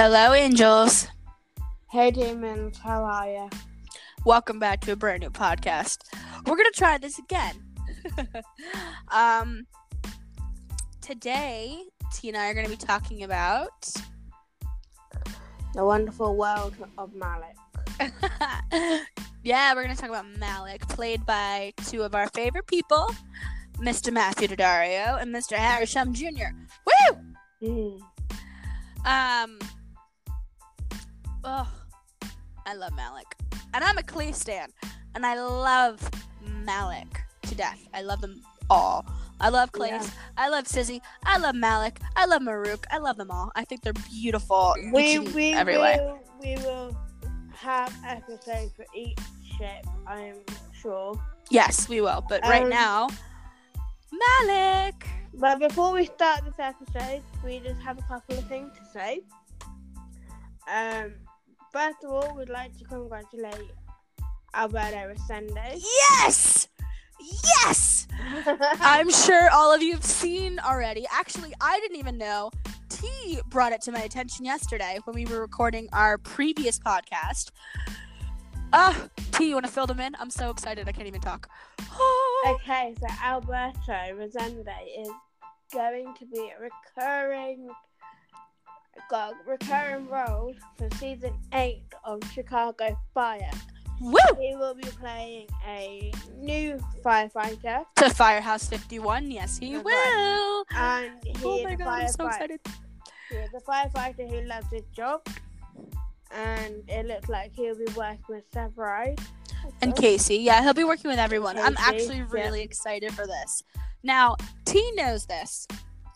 Hello, angels. Hey demons, how are you? Welcome back to a brand new podcast. We're gonna try this again. um, today, T and I are gonna be talking about. The wonderful world of Malec. yeah, we're gonna talk about Malec, played by two of our favorite people, Mr. Matthew Daddario and Mr. Harry Shum Jr. Woo! Mm. Um. Oh, I love Malec, and I'm a Klee stan, and I love Malec to death. I love them all. I love Klee. Yeah. I love Sizzy. I love Malec. I love Maruk. I love them all. I think they're beautiful. We we every will way. we will have episodes for each ship. I'm sure. Yes, we will. But right Um, now, Malec. But before we start this episode, we just have a couple of things to say. Um, first of all, we'd like to congratulate Alberto Rosende. Yes. Yes. I'm sure all of you have seen already. Actually, I didn't even know. T brought it to my attention yesterday when we were recording our previous podcast. Ah, T, you want to fill them in? I'm so excited. I can't even talk. Okay, so Alberto Rosende is going to be a recurring got recurring role for season eight of Chicago Fire. Woo! He will be playing a new firefighter To Firehouse 51. Yes, he That's will. and he Oh my god, I'm so firefighter. excited. He is a firefighter who loves his job. And it looks like he'll be working with Severide. And Casey, yeah, he'll be working with everyone. I'm Casey, actually yeah. really excited for this. Now, T knows this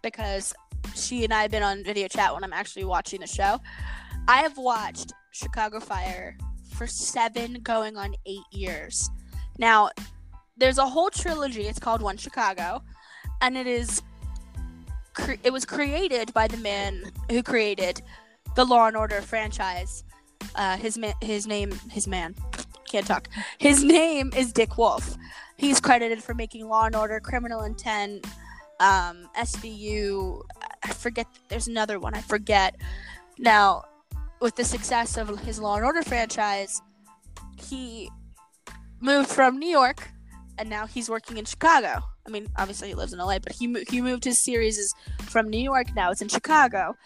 because she and I have been on video chat when I'm actually watching the show. I have watched Chicago Fire for seven, going on eight years. Now, there's a whole trilogy. It's called One Chicago, and it is cre- it was created by the man who created the Law and Order franchise. Uh, his his name his man can't talk. His name is Dick Wolf. He's credited for making Law and Order, Criminal Intent, um, SVU. I forget. There's another one. I forget. Now, with the success of his Law and Order franchise, he moved from New York, and now he's working in Chicago. I mean, obviously he lives in LA, but he he moved his series from New York. Now it's in Chicago.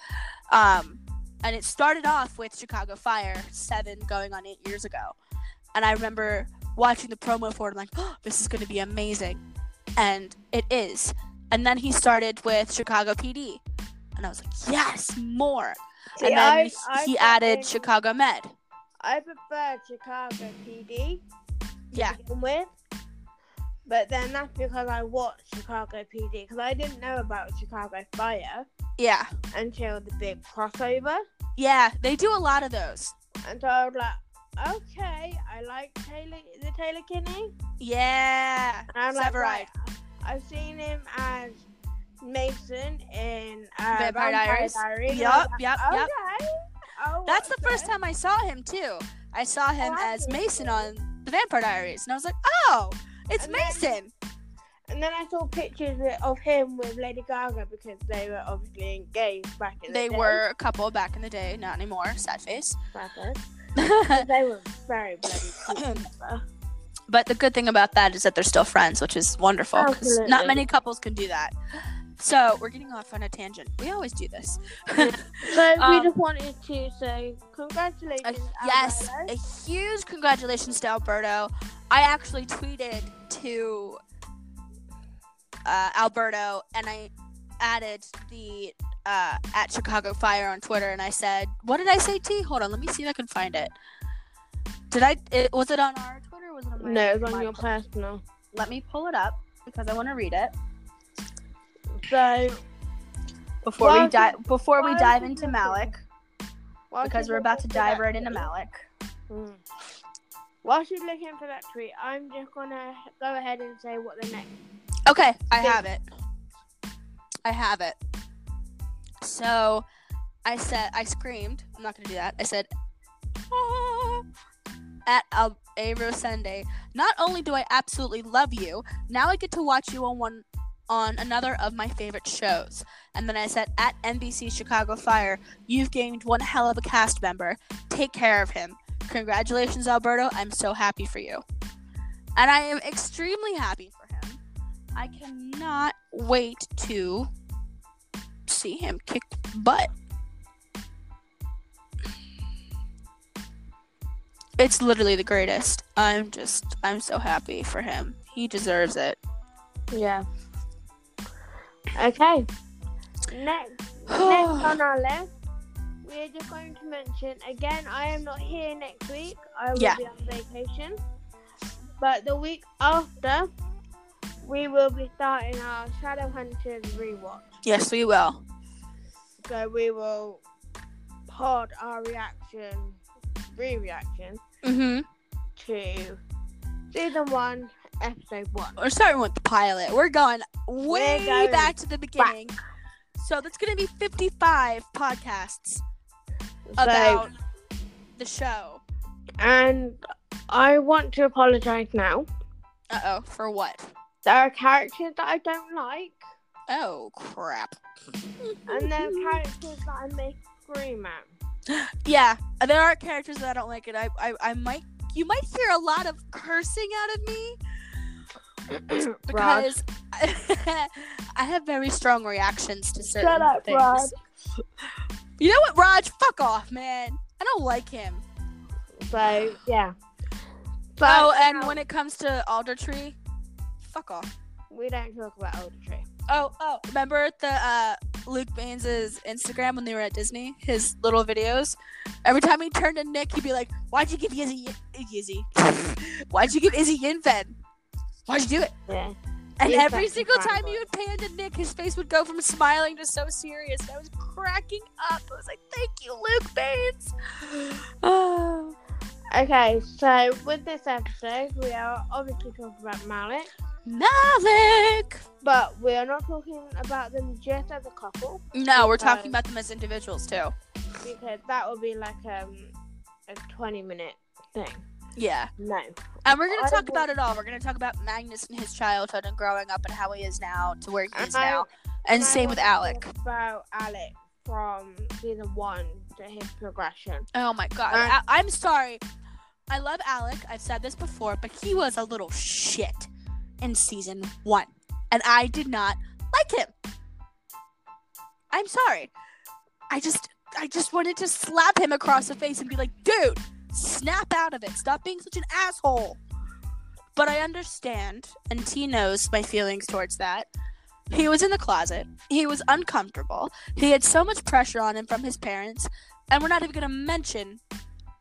Um, and it started off with Chicago Fire seven going on eight years ago, and I remember watching the promo for it. I'm like, oh, this is going to be amazing, and it is. And then he started with Chicago PD, and I was like, yes, more. See, and then I- he, I he added Chicago Med. I prefer Chicago PD. Yeah. with. But then that's because I watched Chicago PD because I didn't know about Chicago Fire Yeah, until the big crossover, yeah, they do a lot of those. and so I was like, okay, I like Taylor, the Taylor Kinney. Yeah, And I'm like, right, I've seen him as Mason in uh, Vampire Diaries. Diaries. and I Yup, was like, yup, yup. Okay. Oh, That's the first time I saw him too. I saw him Oh, as. Mason on the Vampire Diaries, and I was like, oh, it's And then- Mason. And then I saw pictures of him with Lady Gaga because they were obviously engaged back in the day. They day. were a couple back in the day, not anymore. Sad face. Rappers. but they were very bloody cute. Together. the good thing about that is that they're still friends, which is wonderful. not many couples can do that. So we're getting off on a tangent. We always do this. So Um, we just wanted to say congratulations. Uh, yes, Alberto. a huge congratulations to Alberto. I actually tweeted to uh, Alberto and I added the uh, at Chicago Fire on Twitter and I said, "What did I say, T? Hold on, let me see if I can find it. Did I? It, was it on our was it on my? No, it was on my- your personal. Let me pull it up because I want to read it So before we dive before we dive into Malec while because we're about to dive right into Malec. Mm. While she's looking for that tweet, I'm just gonna go ahead and say what the next. Okay, I have it. I have it. So I said, I screamed. I'm not gonna do that. I said, "Ah," at Al- A Rosende. Not only do I absolutely love you, now I get to watch you on one on another of my favorite shows. And then I said, at NBC Chicago Fire, you've gained one hell of a cast member. Take care of him. Congratulations, Alberto. I'm so happy for you. And I am extremely happy for him. I cannot wait to see him kick butt. It's literally the greatest. I'm just, I'm so happy for him. He deserves it. Yeah. Okay. Next, next on our list, we're just going to mention again. I am not here next week. I will Yeah. be on vacation. But the week after, we will be starting our Shadowhunters rewatch. Yes, we will. So we will pod our reaction, re-reaction Mm-hmm. to season one, episode one. We're starting with the pilot. We're going way going back to the beginning. So that's going to be 55 podcasts So, about the show. and I want to apologize now. Uh oh, for what? There are characters that I don't like, Oh crap. and there are characters that I may scream at. Yeah, there are characters that I don't like, and I, I, I might, you might hear a lot of cursing out of me because I have very strong reactions to certain Shut up, things. Rod. You know what, Raj? Fuck off, man. I don't like him. So yeah. Oh, but oh, and now when it comes to Aldertree, fuck off. we don't talk about Aldertree. Oh, oh, remember the uh Luke Baines' Instagram when they were at Disney? His little videos. Every time he turned to Nick, he'd be like, "Why'd you give Izzy Izzy? Why'd you give Izzy Yinfen? Why'd you do it?" Yeah. And He's every single time you would pan to Nick, his face would go from smiling to so serious. And I was cracking up. I was like, "Thank you, Luke Baines." Oh. Okay, so with this episode, we are obviously talking about Malec, Malec. but we are not talking about them just as a couple No, we're talking about them as individuals too. because that would be like um a twenty-minute thing. Yeah. No. And we're gonna I talk about it all. We're gonna talk about Magnus and his childhood and growing up and how he is now to where he is I- now. And I same with Alec. About Alec from season one to his progression. Oh my god. Uh, I- I'm sorry. I love Alec. I've said this before, but he was a little shit in season one. And I did not like him. I'm sorry. I just I just wanted to slap him across the face and be like, dude, snap out of it. Stop being such an asshole. But I understand, and T knows my feelings towards that. He was in the closet. He was uncomfortable. He had so much pressure on him from his parents. And we're not even going to mention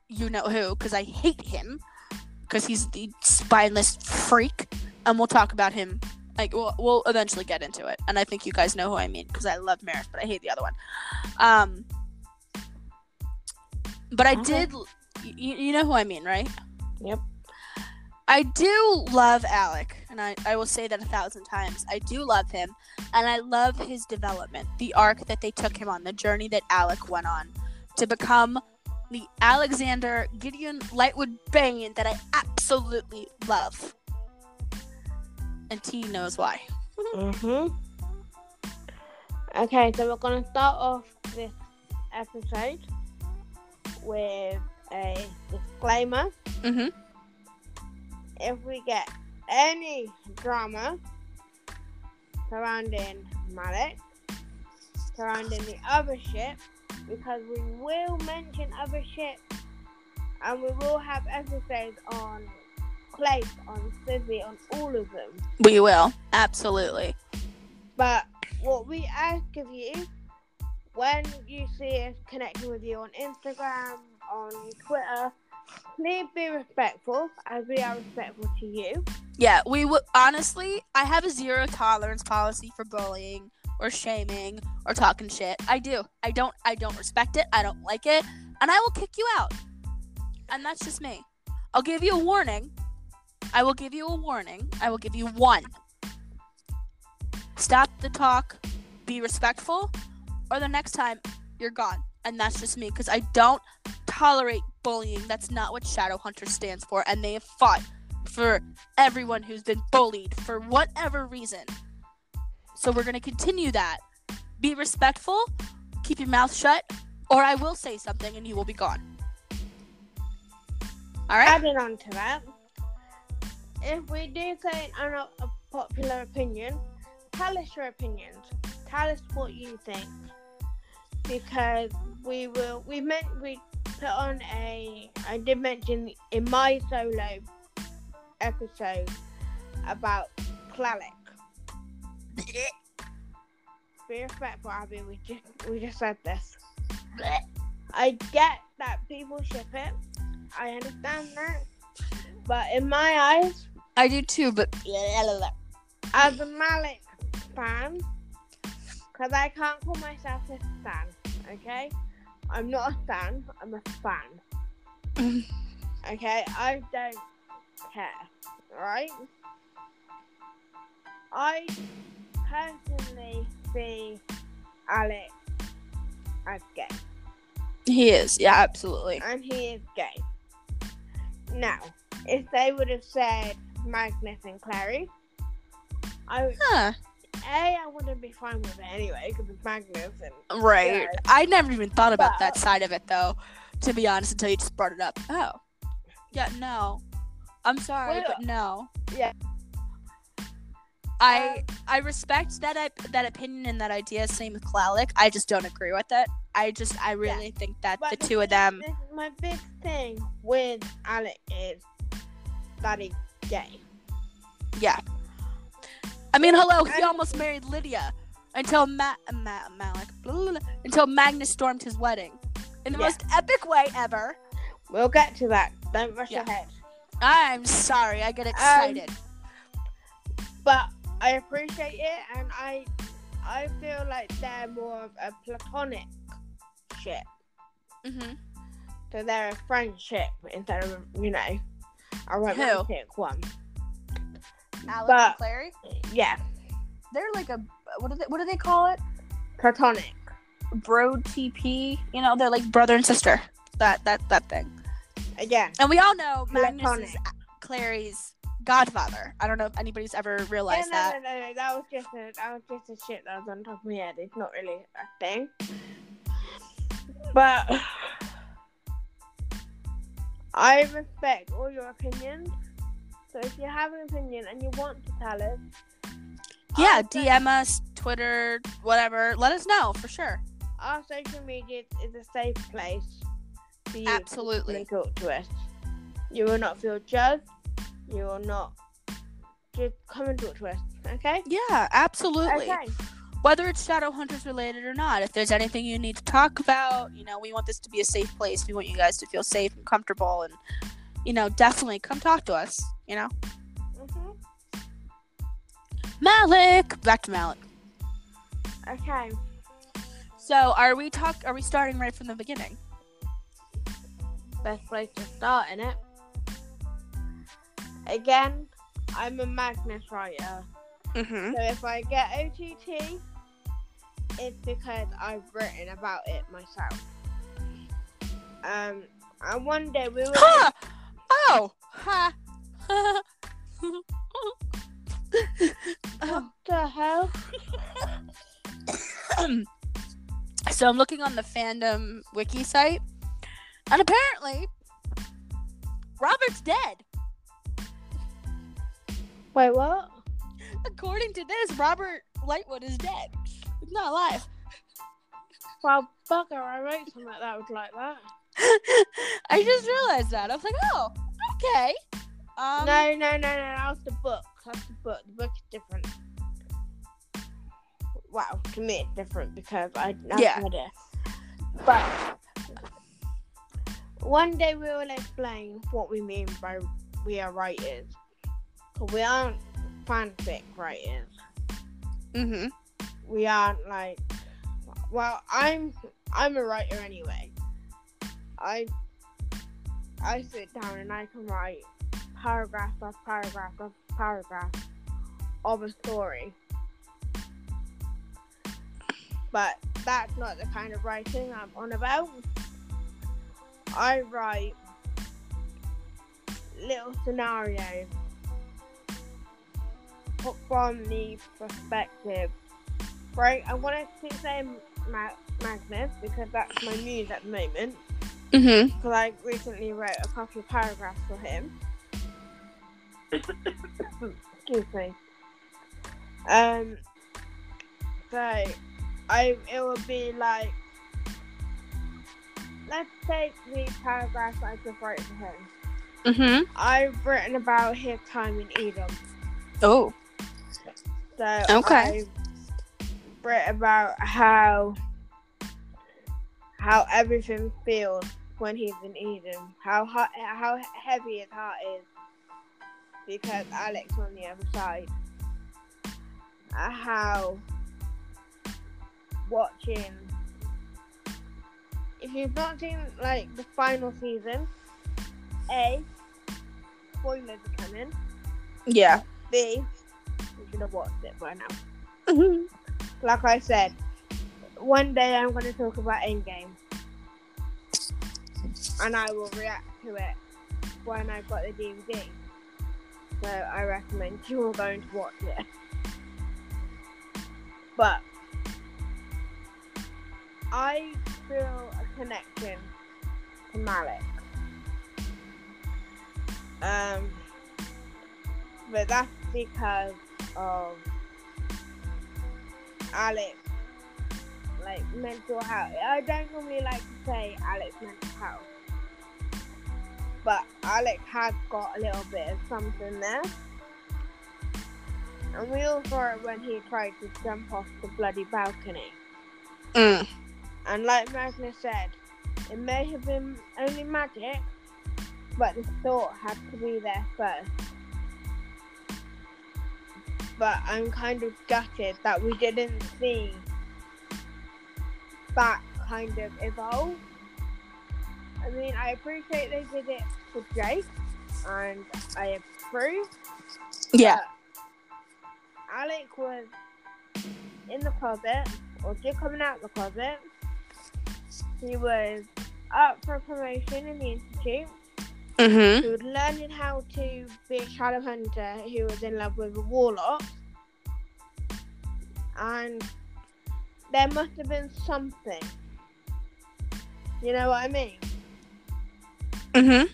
you know who, because I hate him. Because he's the spineless freak. And we'll talk about him. Like, we'll, we'll eventually get into it. And I think you guys know who I mean, because I love Maryse, but I hate the other one. Um, but I did. You, you know who I mean, right? Yep. I do love Alec, and I, I will say that a thousand times. I do love him, and I love his development, the arc that they took him on, the journey that Alec went on to become the Alexander Gideon Lightwood Bane that I absolutely love. And T knows why. Mm-hmm. Okay, so we're gonna start off this episode with a disclaimer. Mm-hmm. If we get any drama surrounding Malec, surrounding the other ship, because we will mention other ships, and we will have episodes on Clape, on Sizzy, on all of them. We will. Absolutely. But what we ask of you when you see us connecting with you on Instagram, on Twitter, please be respectful as we are respectful to you. Yeah, we would honestly. I have a zero tolerance policy for bullying or shaming or talking shit. I do. I don't. I don't respect it. I don't like it, and I will kick you out. And that's just me. I'll give you a warning. I will give you a warning. I will give you one. Stop the talk. Be respectful, or the next time you're gone. And that's just me because I don't tolerate bullying. That's not what Shadowhunter stands for, and they have fought for everyone who's been bullied for whatever reason. So we're gonna continue that. Be respectful, keep your mouth shut, or I will say something and you will be gone. All right. Adding on to that, if we do say an a popular opinion, tell us your opinions. Tell us what you think, because we will. We meant we put on a. I did mention in my solo episode about Klalik. Be respectful, Abby. We just we just said this. I get that people ship it. I understand that. But in my eyes, I do too, but as a Malec fan, because I can't call myself a fan, okay? I'm not a fan, I'm a fan. okay? I don't care, alright? I personally see Alex as gay. he is. Yeah, absolutely. and he is gay. Now, if they would have said Magnus and Clary, I would, Huh. a I wouldn't be fine with it anyway because it's Magnus and Right. Yeah. I never even thought about But- that side of it though, to be honest, until you just brought it up. Oh. Yeah, no. I'm sorry, Well, but no. yeah. I um, I respect that I, that opinion and that idea. Same with Klalik. I just don't agree with it. I just I really think that But the two of them. my big thing with Alec is that he's gay. Yeah. I mean, hello. He almost married Lydia until Ma- Ma- Malec blah, blah, blah, until Magnus stormed his wedding in the Yeah. most epic way ever. We'll get to that. Don't rush Yeah. ahead. I'm sorry. I get excited. But I appreciate it, and I I feel like they're more of a platonic ship. mm-hmm. So they're a friendship instead of, you know, a romantic one. Alex But- and Clary. Yeah, They're like a what do they what do they call it? platonic. Bro TP. You know, they're like brother and sister. That that that thing. Again, And we all know Magnus is uh, Clary's godfather. I don't know if anybody's ever yeah, realized no, that. no, no, no, that was just a that was just a shit that was on top of my head. It's not really a thing. But I respect all your opinions. So if you have an opinion and you want to tell us, Yeah, so- DM us, Twitter, whatever. Let us know for sure. our social media is a safe place for you Absolutely. to talk to us. You will not feel judged. You will not just come and talk to us. Okay? Yeah, absolutely. Okay. Whether it's Shadowhunters related or not, if there's anything you need to talk about, you know, we want this to be a safe place. We want you guys to feel safe and comfortable and you know, definitely come talk to us, you know. hmm Malec, back to Malec. Okay. So, are we talk are we starting right from the beginning? Best place to start in it. Again, I'm a Magnus writer. Mhm. So if I get OTT, it's because I've written about it myself. Um, and one day we will. Ha! Oh. Ha. oh. the hell? so I'm looking on the fandom wiki site, and apparently, Robert's dead. Wait, what? According to this, Robert Lightwood is dead. He's not alive. Well, bugger, I wrote something like that was like that. I just realized that. I was like, oh, okay. Um, no, no, no, no, that was the book. That's the book. The book is different. Well, to me it's different because I, I Yeah. read it. But one day we will explain what we mean by we are writers. 'Cause we aren't fanfic writers. Mm-hmm. We aren't like well, I'm I'm a writer anyway. I I sit down and I can write paragraph after paragraph after paragraph of a story. But that's not the kind of writing I'm on about. I write little scenarios from the perspective right? I wanted to keep saying Ma- Magnus because that's my muse at the moment. Because I recently wrote a couple of paragraphs for him. Excuse me. Um. So, I it would be like, let's take the paragraph I just wrote for him. Mhm. I've written about his time in Edom. Oh. So Okay. I've written about how how everything feels when he's in Edom. How hot, how heavy his heart is because Alec's on the other side. Uh, how watching. If you've not seen like the final season, A spoilers are coming. Yeah. B you should have watched it by now. Like I said, one day I'm going to talk about Endgame. And I will react to it when I've got the DVD. So I recommend you all going to watch it. But I feel a connection to Malec. Um, but that's because of Alec's, like mental health. I don't normally like to say Alec's mental health, but Alex has got a little bit of something there. And we all saw it when he tried to jump off the bloody balcony. Mm. And like Magnus said, it may have been only magic, but the thought had to be there first. But I'm kind of gutted that we didn't see that kind of evolve. I mean, I appreciate they did it for Jake, and I approve. Yeah. Alec was in the closet, or just coming out of the closet. He was up for promotion in the institute. Mhm. He was learning how to be a shadow hunter who was in love with a warlock. And there must have been something. You know what I mean? Mhm.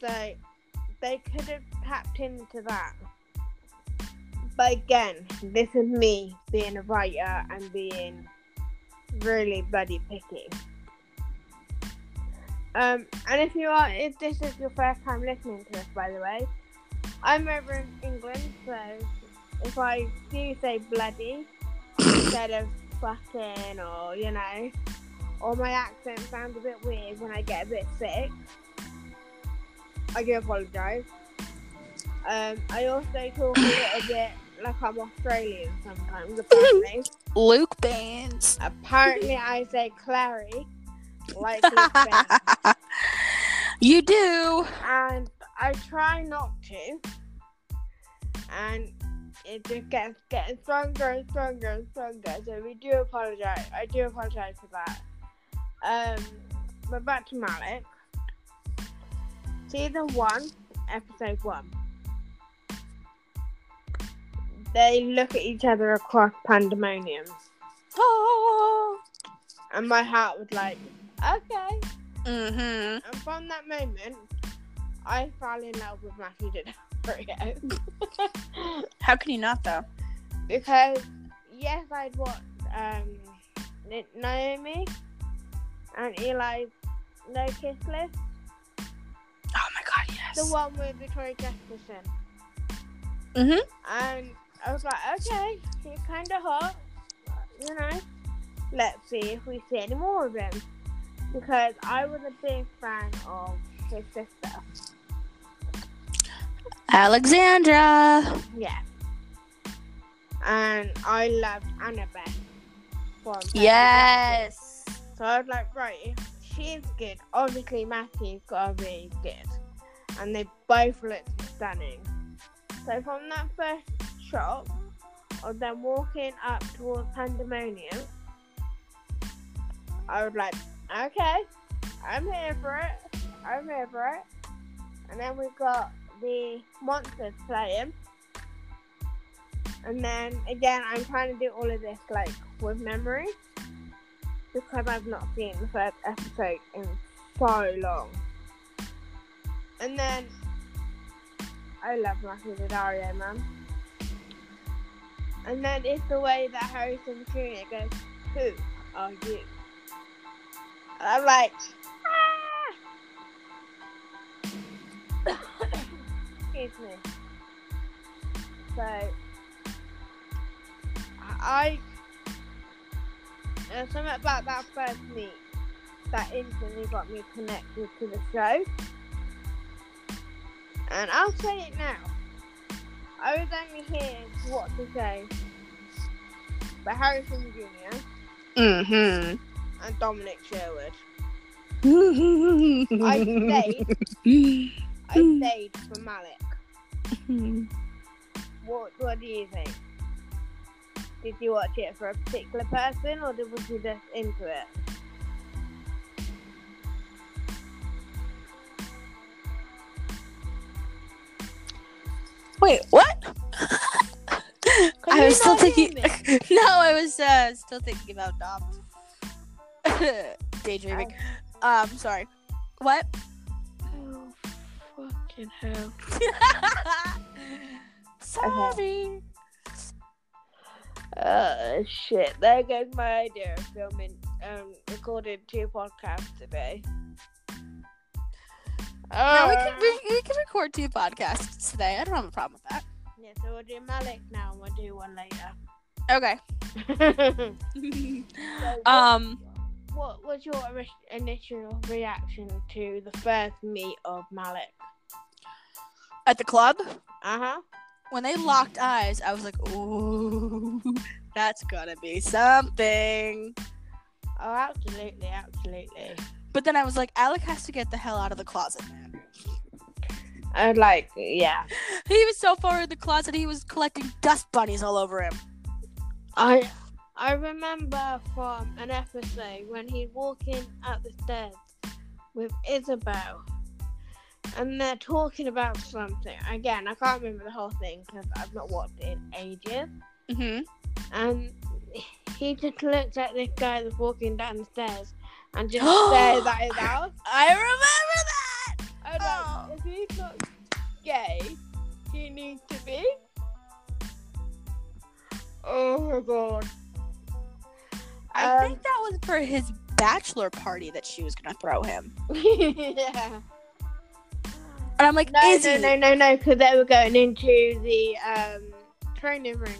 So they could have tapped into that. But again, this is me being a writer and being really bloody picky. Um, and if you are, if this is your first time listening to this, by the way, I'm over in England, so if I do say bloody instead of fucking or you know, or my accent sounds a bit weird when I get a bit sick, I do apologise. Um, I also talk a little bit like I'm Australian sometimes, apparently. Luke Baines. apparently, I say Clary, like you do. and I try not to. And it just gets getting stronger and stronger and stronger. So we do apologize. I do apologize for that. Um, but back to Malec. Season one, episode one. They look at each other across pandemonium, Oh. and my heart was like, okay. Mhm. And from that moment, I fell in love with Matthew Daddario. How can you not though? because yes, I'd watched um, N- Naomi and Eli's No Kiss List, Oh my god, yes. the one with Victoria Jefferson, Mhm. and I was like, okay, he's kind of hot, you know. Let's see if we see any more of him because I was a big fan of his sister. Alexandra. Yeah. And I loved Annabeth. from. Yes. So I was like, right, if she's good, obviously Matthew's gotta be good. And they both look stunning. So from that first shot of them walking up towards Pandemonium, I was like, okay, I'm here for it. I'm here for it. And then we've got the monsters playing. And then again, I'm trying to do all of this like with memory because I've not seen the first episode in so long. And then I love Matthew Daddario, man. And then it's the way that Harry Shum Jr. goes, "Who are you?" I'm like, ah! excuse me. So I there's something about that first meet that instantly got me connected to the show. And I'll say it now. I was only here what to say. But Harry Shum Jr. Mm-hmm. And Dominic Sherwood. I stayed. I stayed for Malec. What what do you think? Did you watch it for a particular person or did, was you just into it? Wait, what? I was still thinking. no, I was uh, still thinking about Dom. Daydreaming. Um, sorry. What? Oh, fucking hell. sorry. Uh, shit. There goes my idea of filming, um, recording two podcasts today. No, we Uh, can we, we can record two podcasts today. I don't have a problem with that. Yeah, so we'll do Malec now and we'll do one later. Okay. Um. What was your initial reaction to the first meet of Malec? At the club, Uh huh. when they locked eyes, I was like, "Ooh, that's gonna be something." Oh, absolutely, absolutely. But then I was like, Alec has to get the hell out of the closet, man. I like, yeah. He was so far in the closet, he was collecting dust bunnies all over him. I I remember from an episode when he's walking up the stairs with Isabel, and they're talking about something. Again, I can't remember the whole thing because I've not watched it in ages. Mm-hmm. And he just looks at this guy that's walking down the stairs and just stares at his house. I remember that. Oh. like, if he's not gay, he needs to be. Oh my god. I Um, think that was for his bachelor party that she was gonna throw him. yeah. And I'm like, No, Izzy. no, no, no, no, because they were going into the um training room.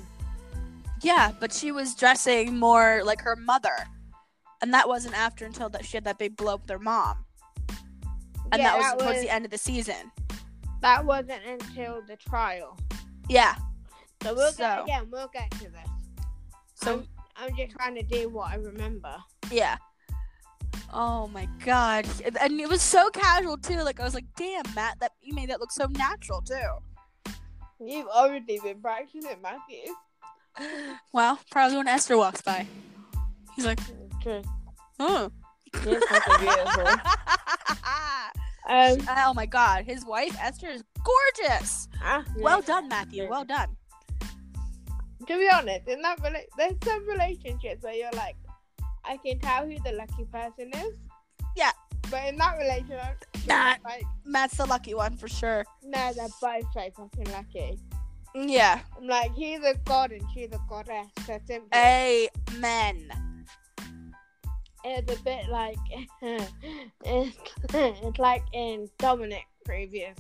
Yeah, but she was dressing more like her mother. And that wasn't after until that she had that big blow up with her mom. And yeah, that was towards the end of the season. that wasn't until the trial. Yeah. So we'll So- get again. We'll get to this. So I'm, I'm just trying to do what I remember. yeah. Oh my god. And it was so casual too. Like I was like, damn, Matt, that you made that look so natural too. You've already been practicing, it, Matthew. Well, probably when Esther walks by. He's like, True. oh. You're fucking beautiful. Um, oh my god, his wife Esther is gorgeous. ah, Well done, Matthew. Well done. To be honest, in that rela- there's some relationships where you're like, I can tell who the lucky person is. Yeah. But in that relationship, Nah. like, Matt's the lucky one for sure. no, they're both so fucking lucky. Mm, yeah. I'm like, he's a god and she's a goddess. So Amen. it's a bit like it's, it's like in Dominic's previous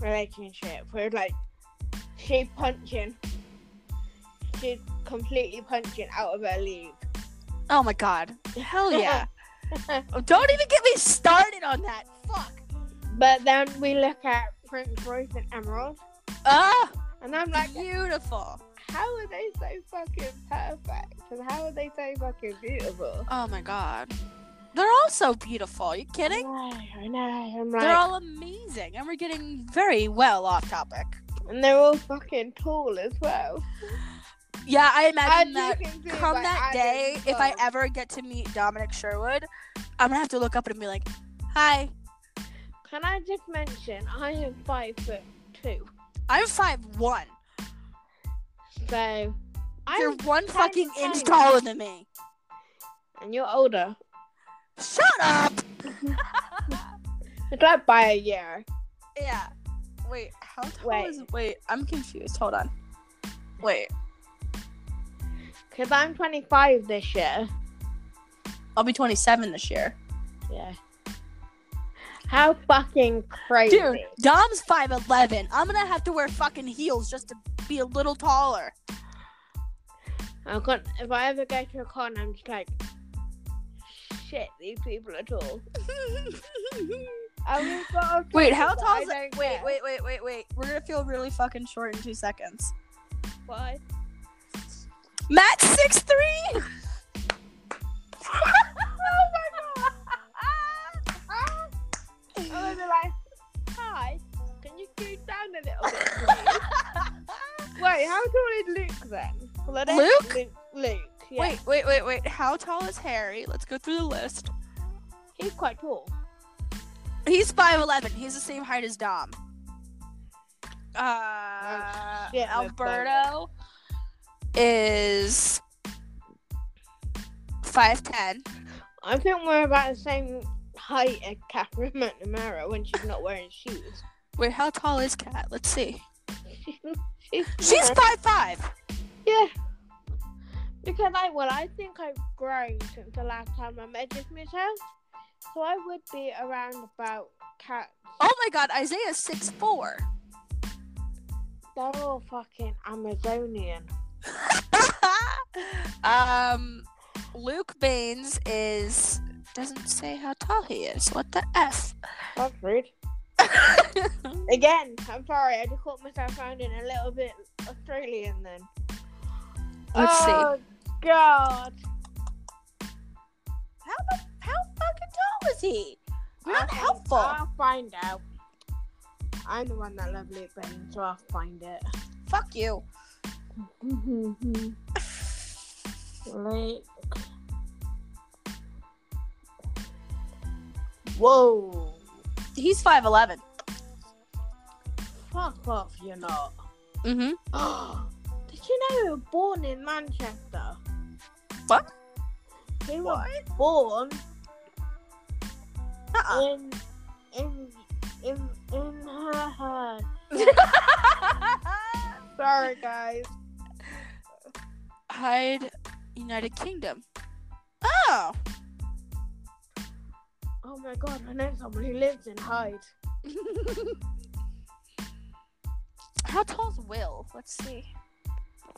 relationship where like she punching, completely punching out of her league. Oh my god. Hell yeah. Don't even get me started on that. Fuck. But then we look at Prince Royce and Emeraude, Ah, and I'm like, beautiful. how are they so fucking perfect? And how are they so fucking beautiful? Oh my god. They're all so beautiful. Are you I kidding? know, I know. I'm like, They're all amazing. And we're getting very well off topic. and they're all fucking tall as well. Yeah, I As imagine you that can see come by that day, if I ever get to meet Dominic Sherwood, I'm gonna have to look up and be like, "Hi, Can I just mention I am five foot two. I'm five one. So You're I'm one tiny, fucking inch taller than me. and you're older. Shut up. It's like by a year. yeah. Wait, how tall Wait. is wait, I'm confused. Hold on. Wait. Cause I'm 25 this year. I'll be 27 this year. Yeah. How fucking crazy. Dude, Dom's 5'11. I'm gonna have to wear fucking heels just to be a little taller. I'm con- if I ever go to a con, I'm just like, shit, these people are tall. And we've got a Wait, how tall is it? Wait, wait, wait, wait, wait. We're gonna feel really fucking short in two seconds. Why? Matt's six three. I'm gonna be like, hi, can you scoot down a little bit, please? Wait, how tall is Luke then? Well, Luke? Luke, Luke, yeah. Wait, wait, wait, wait. How tall is Harry? Let's go through the list. He's quite tall. He's 5'11. He's the same height as Dom. Uh, shit, my Alberto is 5'10. I think we're about the same height as Catherine McNamara when she's not wearing shoes. Wait, how tall is Kat? Let's see. she's She's 5'5. yeah. Because I well, I think I've grown since the last time I measured myself, so I would be around about cat. Oh my god, Isaiah's 6'4. They're all fucking Amazonian. um, Luke Baines is doesn't say how tall he is. What the f? That's rude. Again, I'm sorry. I just caught myself sounding a little bit Australian then. Let's see. oh, God. How the, how fucking tall is he? Not I'll helpful. I'll find out. I'm the one that loves Luke Baines, so I'll find it. Fuck you. Luke. Whoa. He's 5'11. Fuck off, you're not. Mm-hmm. Did you know he was born in Manchester? What? He was born Uh-uh. in in in in her head. Sorry, guys. Hyde, United Kingdom. Oh. Oh my god, I know someone who lives in Hyde. how tall's Will? Let's see.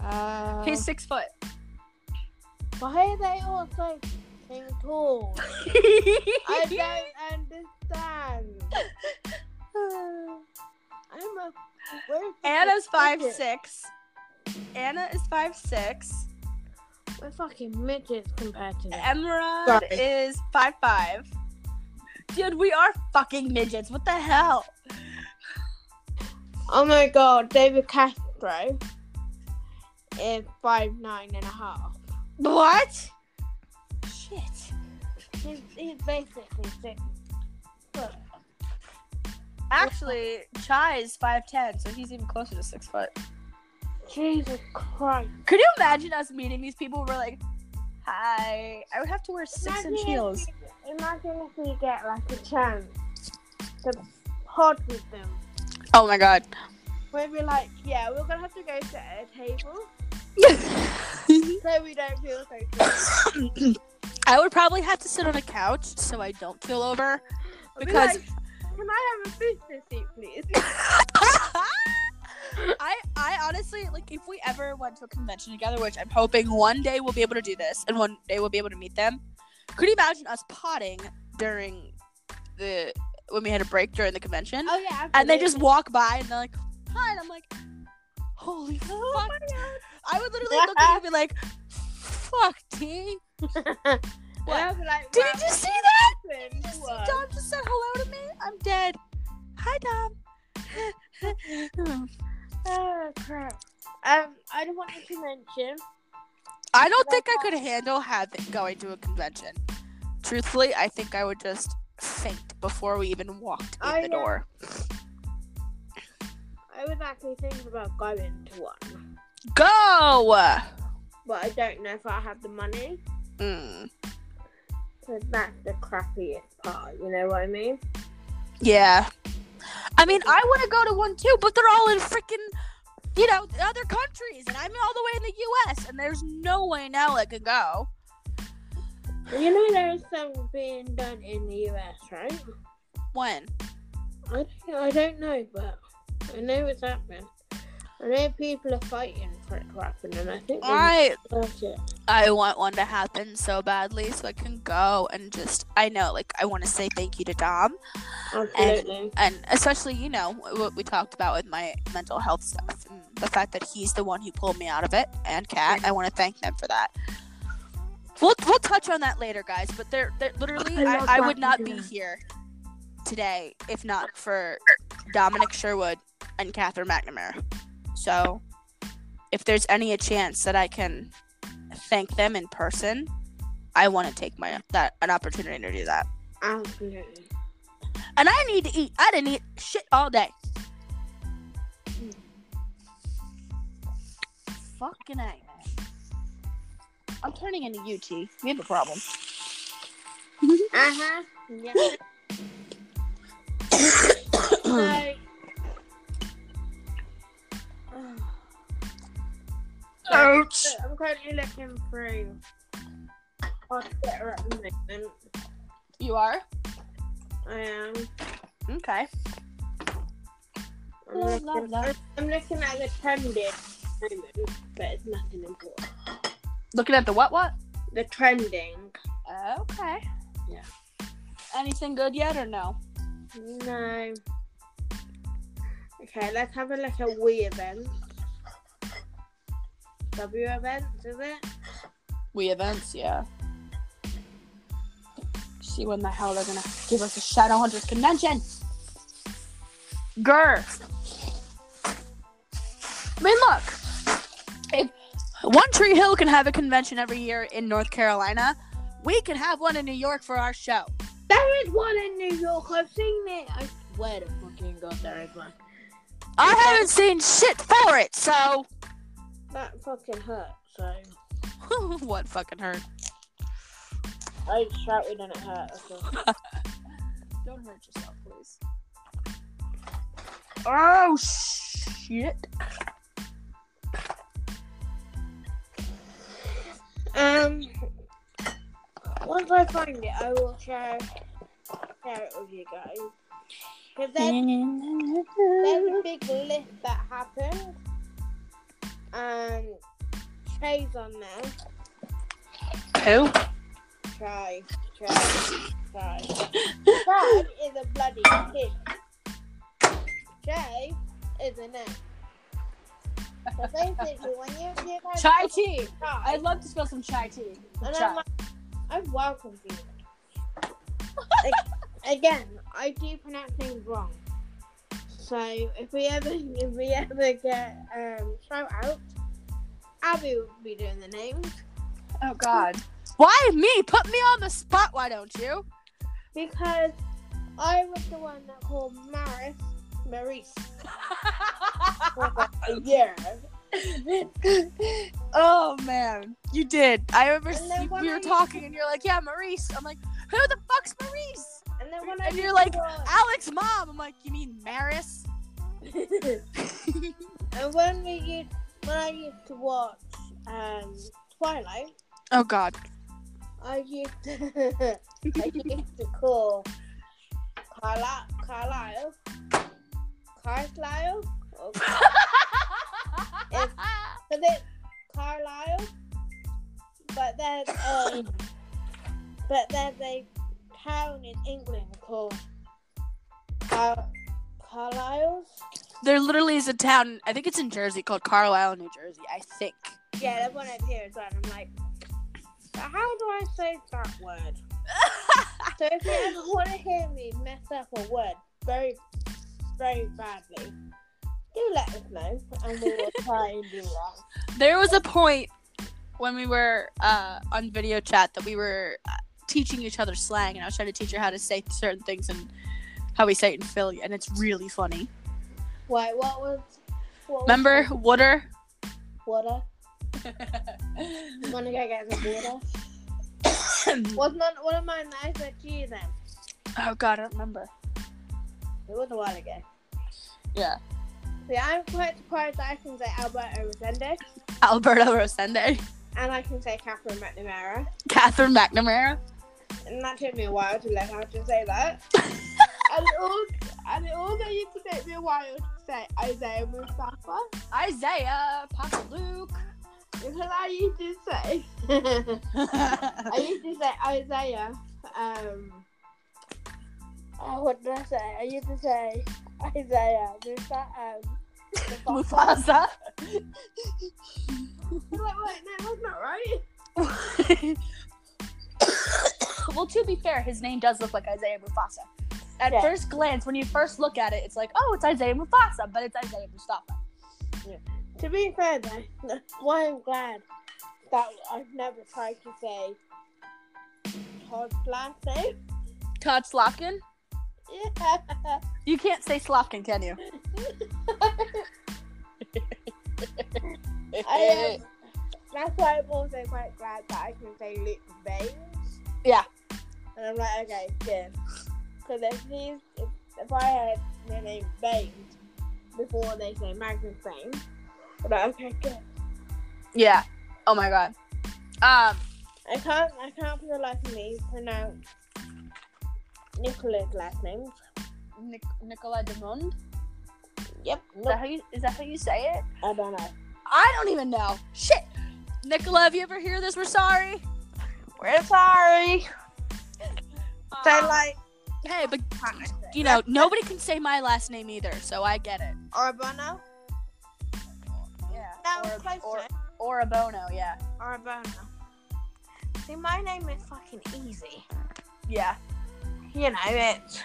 Uh, He's six foot. why are they all so fucking tall? I don't understand. I'm a. Anna's five midget? six. Anna is five six. We're fucking midgets compared to them. Emeraude Sorry. is five five. Dude, we are fucking midgets. What the hell? Oh my god, David Castro is five nine and a half. What? Shit. He's, he's basically six foot. Actually, Chai is five ten, so he's even closer to six foot. Jesus Christ. Could you imagine us meeting these people? We're like, hi. I would have to wear six inch heels. If imagine if we get like a chance to pod with them. Oh my god. We'd be like, yeah, we're gonna have to go to a table so we don't feel so close. I would probably have to sit on a couch so I don't feel over. We'd be Because- like, can I have a booster seat, please? I I honestly like if we ever went to a convention together, which I'm hoping one day we'll be able to do this and one day we'll be able to meet them. Could you imagine us potting during the when we had a break during the convention? oh yeah, and they just walk by and they're like, "Hi," and I'm like, "Holy Oh fuck!" my God. I would literally look at you and be like, "Fuck, T." I'd be like, Did "Wow, you just see that? Did you just see Dom just said hello to me? I'm dead. Hi, Dom. Oh crap. Um, I just wanted to mention. I don't think I could handle having going to a convention. Truthfully, I think I would just faint before we even walked in I the door. I was actually thinking about going to one. Go. but I don't know if I have the money. Mm. So that's the crappiest part. You know what I mean? Yeah. I mean, I want to go to one too, but they're all in freaking, you know, other countries, and I'm all the way in the U.S. and there's no way now I can go. You know there's some being done in the US, right? When? I don't, I don't know, but I know it's happening. I know people are fighting for it to happen, and I think I. I want one to happen so badly so I can go and just I know like I want to say thank you to Dom Absolutely. and especially you know what we talked about with my mental health stuff and the fact that he's the one who pulled me out of it and Kat I want to thank them for that. We'll we'll touch on that later, guys. But they're they're literally I I, I would not be here today if not for Dominic Sherwood and Catherine McNamara. So if there's any a chance that I can thank them in person, I want to take my that an opportunity to do that. Absolutely. And I need to eat. I didn't eat shit all day. Fucking A, man. I'm turning into UT. We have a problem. Uh huh. Yeah. so, Ouch. I'm currently looking through our Twitter at the moment. You are? I am. Okay. I'm La, looking, la, la. I'm looking at the trending moment, but it's nothing important. Looking at the what what? The trending. Okay. Yeah. Anything good yet or no? No. Okay, let's have a look at we events. W events, is it? We events, yeah. See when the hell they're gonna give us a Shadowhunters convention. Grr. I mean, look. If One Tree Hill can have a convention every year in North Carolina, we can have one in New York for our show. There is one in New York. I've seen it. I swear to fucking god, there is one. I haven't seen shit for it, so That fucking hurt. So what fucking hurt? I shouted and it hurt. that's all. Don't hurt yourself, please. Oh shit! Um, once I find it, I will share share it with you guys. Cause there's, there's a big lift that happened, Um, and Trey's on there. Who? Try, try, try. Brad is a bloody kid. Jay is a name. So basically, when you give her Chai tea. Chai, I'd love to spill some chai tea. and Chai. I'm like, I welcome you. A- Again, I do pronounce things wrong. So if we ever if we ever get um shout out, Abby will be doing the names Oh God. Why me? Put me on the spot. Why don't you? because I was the one that called Maryse Maurice for like a year. oh man, you did. I remember you- we were used talking, and you're like, "Yeah, Maurice." I'm like, "Who the fuck's Maurice?" And then when I And you're like, watch- Alec's, mom. I'm like, "You mean Maryse?" and when we used when I used to watch um Twilight, oh God. I used to I used to call Carla Carlisle Carlisle or Is it Carlisle? But there's um, but there's a town in England called Car- Carlisle. there literally is a town. I think it's in Jersey called Carlisle, New Jersey. I think. Yeah, over here as well. I'm like, how do I say that word? So if you ever want to hear me mess up a word very, very badly, do let us know, and we will try and do that. there was a point when we were uh, on video chat that we were teaching each other slang, and I was trying to teach her how to say certain things and how we say it in Philly, and it's really funny. Wait, what was? What was Remember Wooder? water. Wanna go get some water? Was not one of my nice at you then? oh god, I don't remember. It was a while ago. Yeah. See, I'm quite surprised that I can say Alberto Rosende Alberto Rosende, and I can say Catherine McNamara. Catherine McNamara. And that took me a while to learn how to say that. and it all and it also used to take me a while to say Isaiah Mustafa. Isaiah, Papa Luke. Because I used to say I used to say Isaiah. Um oh, what did I say? I used to say Isaiah Mustafa. Um. Mufasa. Like, wait, no, that's not right. well, to be fair, his name does look like Isaiah Mufasa. At Yeah. first glance, when you first look at it, it's like, oh, it's Isaiah Mufasa, but it's Isaiah Mustafa. To be fair though, why I'm glad that I've never tried to say Todd's last name. Todd Slotkin? Yeah. You can't say Slotkin, can you? I, um, that's why I'm also quite glad that I can say Luke Baines. Yeah. And I'm like, okay, good. Because if he's, if, if I had the name Baines before they say Magnus Baines, I'm like, okay, good. yeah. Oh my god. Um, I can't, I can't for the life of me pronounce Nicola's last name. Nic- Nicola Demond? Yep. Is that how you is that how you say it? I don't know. I don't even know. Shit. Nicola, if you ever hear this, we're sorry. We're sorry. So Um, like, hey, but you know, nobody can say my last name either, so I get it. Orbono. Yeah. That was or, close or, to it. or a bono, yeah. Orbono. See, my name is fucking easy. Yeah. You know, it's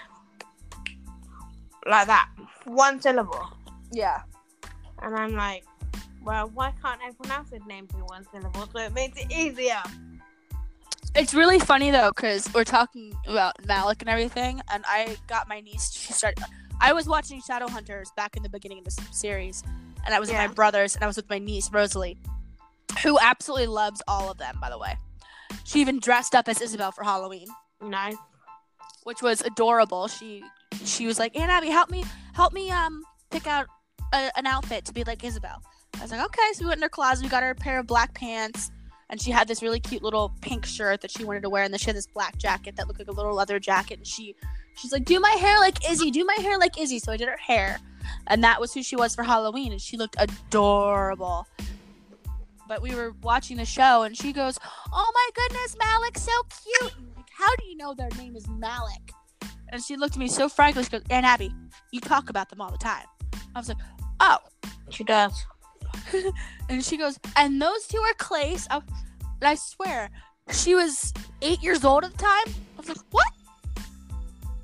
like that, one syllable. Yeah. And I'm like, well, why can't everyone else's name be one syllable? So it makes it easier. It's really funny though, because we're talking about Malec and everything, and I got my niece. She started. I was watching Shadowhunters back in the beginning of this series, and I was Yeah. with my brothers, and I was with my niece Rosalie, who absolutely loves all of them. By the way, she even dressed up as Isabelle for Halloween, No. which was adorable. She she was like, "Aunt Abby, help me, help me, um, pick out a, an outfit to be like Isabelle." I was like, "Okay." So we went in her closet. We got her a pair of black pants and she had this really cute little pink shirt that she wanted to wear and then she had this black jacket that looked like a little leather jacket and she she's like do my hair like izzy do my hair like izzy. So i did her hair and that was who she was for halloween and she looked adorable. But we were watching the show and she goes oh my goodness malec's so cute. Like, how do you know their name is malec? And she looked at me so frankly she goes aunt abby you talk about them all the time. I was like oh. She does. and she goes, and those two are Clace. I, and I swear, she was eight years old at the time. I was like, what?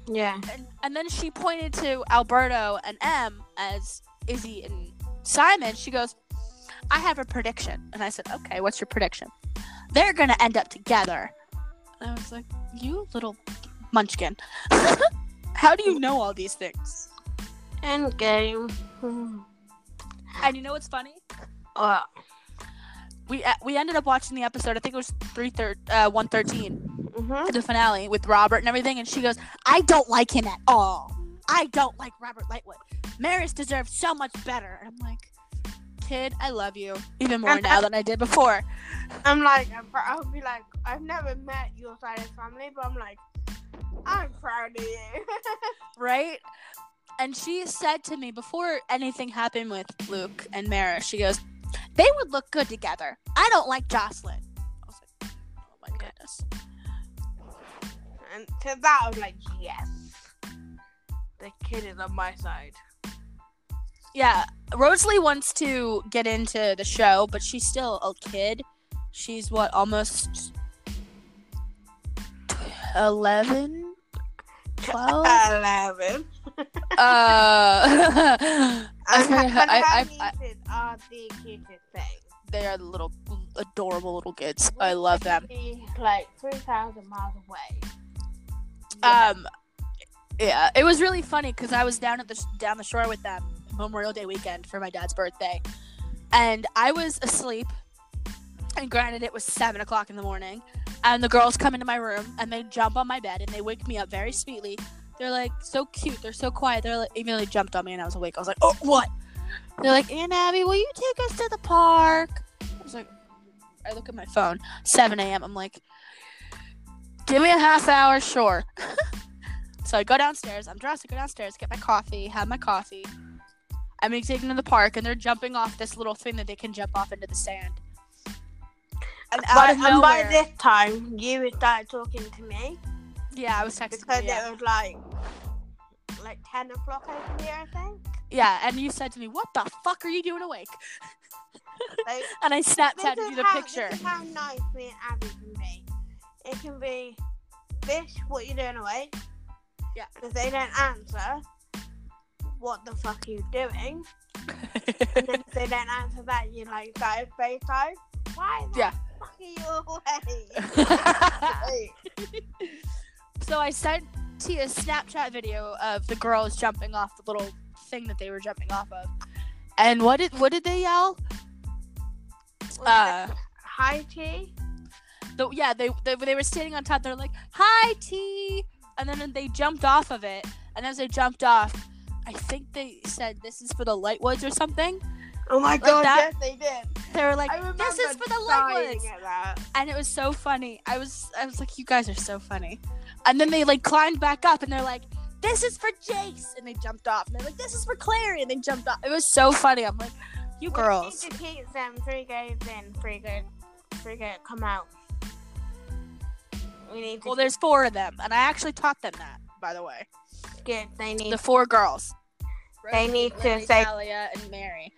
Yeah. And, and then she pointed to Alberto and M as Izzy and Simon. She goes, I have a prediction. And I said, okay, what's your prediction? They're going to end up together. And I was like, you little munchkin. How do you know all these things? End game. And you know what's funny? Oh, We uh, we ended up watching the episode. I think it was three thir- uh, one mm-hmm. the finale with Robert and everything, and she goes, I don't like him at all. I don't like Robert Lightwood. Maryse deserves so much better. And I'm like, kid, I love you even more now than I did before. I'm like, I'm pr- I'll be like, I've never met your side of the family, but I'm like, I'm proud of you. Right? And she said to me before anything happened with Luke and Mara, she goes, they would look good together. I don't like Jocelyn. I was like, oh my goodness. and to that, I was like, yes, the kid is on my side. Yeah, Rosalie wants to get into the show, but she's still a kid. She's what, almost 11? 12? Eleven. uh, I, I, I, I, are the cutest thing. they are the little adorable little kids. I love them. Like three thousand miles away. Um, yeah, it was really funny because I was down at the down the shore with them Memorial Day weekend for my dad's birthday, and I was asleep. And granted, it was seven o'clock in the morning, and the girls come into my room and they jump on my bed and they wake me up very sweetly. They're like so cute. They're so quiet. They're like, immediately jumped on me and I was awake, I was like, oh, what? They're like, Aunt Abby, will you take us to the park? I was like, I look at my phone, 7 a.m. I'm like, give me a half hour, sure. so I go downstairs. I'm dressed. I go downstairs, get my coffee, have my coffee. I'm being taken to the park, and they're jumping off this little thing that they can jump off into the sand. And out um, By, of and by this time, you started talking to me yeah, I was texting. because you, yeah. it was like like ten o'clock over here, I think. yeah, and you said to me, "What the fuck are you doing awake?" Like, And I Snapchatted is you the how, picture. This is how nice me and Abby can be. It can be, "Bitch, what you doing awake?" Yeah. If they don't answer, what the fuck are you doing? And then if they don't answer that, you like start FaceTime. Why the Yeah. fuck are you away? so I sent you a Snapchat video of the girls jumping off the little thing that they were jumping off of. And what did what did they yell? Uh, Hi T. the, yeah, they, they they were standing on top. They're like, "Hi, T," and then they jumped off of it. And as they jumped off, I think they said, "This is for the Lightwoods" or something. Oh my god, that? yes they did. They were like, "This is for the Lightwoods," and it was so funny. I was I was like, "You guys are so funny." And then they like climbed back up, and they're like, "This is for Jace," and they jumped off. And they're like, "This is for Clary," and they jumped off. It was so funny. I'm like, "You girls." We need to teach them three goes in, three go, three go come out. We need to Well, there's four of them, and I actually taught them that, by the way. get. They need. The four girls. They need to Lily, say- Talia, and Mary.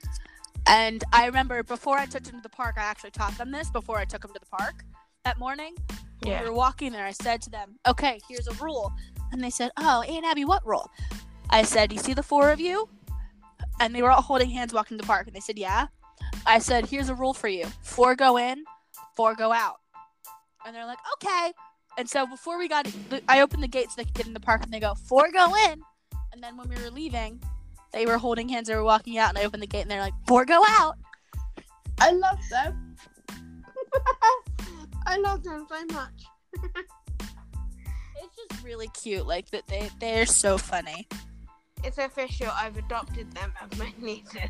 And I remember before I took them to the park, I actually taught them this before I took them to the park that morning. When Yeah. we were walking there, I said to them, "Okay, here's a rule," and they said, "Oh, Aunt Abby, what rule?" I said, "You see the four of you?" And they were all holding hands walking to the park, and they said, "Yeah." I said, "Here's a rule for you: four go in, four go out." And they're like, "Okay." And so before we got, I opened the gates so they could get in the park, and they go, four go in. And then when we were leaving, they were holding hands. They were walking out, and I opened the gate, and they're like, four go out. I love them. I love them so much. It's just really cute. Like that, they they're so funny. It's official. I've adopted them as my nieces.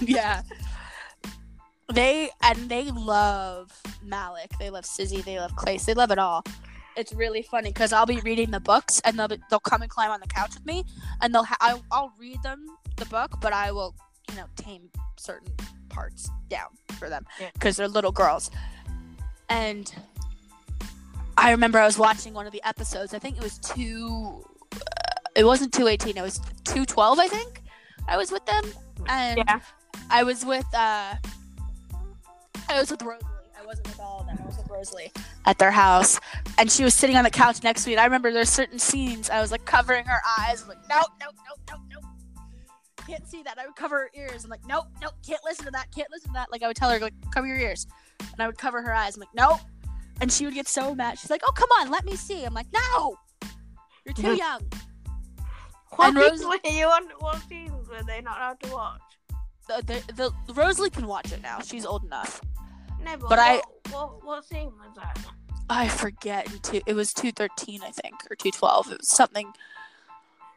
yeah. They and they love Malec. They love Sizzy. They love Clace. They love it all. It's really funny because I'll be reading the books and they'll be, they'll come and climb on the couch with me and they'll ha- I'll, I'll read them the book, but I will you know tame certain parts down for them Yeah. because they're little girls. And I remember I was watching one of the episodes. I think it was two. Uh, it wasn't two eighteen. It was two twelve. I think I was with them and. Yeah. I was with uh I was with Rosalie. I wasn't with all of them. I was with Rosalie at their house. And she was sitting on the couch next to me. And I remember there's certain scenes I was like covering her eyes. I'm like, nope, nope, nope, nope, nope. Can't see that. I would cover her ears. I'm like, nope, nope, can't listen to that, can't listen to that. Like I would tell her, like, cover your ears. And I would cover her eyes. I'm like, nope. And she would get so mad. She's like, oh come on, let me see. I'm like, no. You're too young. What And Rose- were you on? What seasons were they not allowed to watch? The, the, the Rosalie can watch it now. She's old enough. No, but, But I- what, what what scene was that? I forget. Two, it was two thirteen, I think, or two twelve. It was something,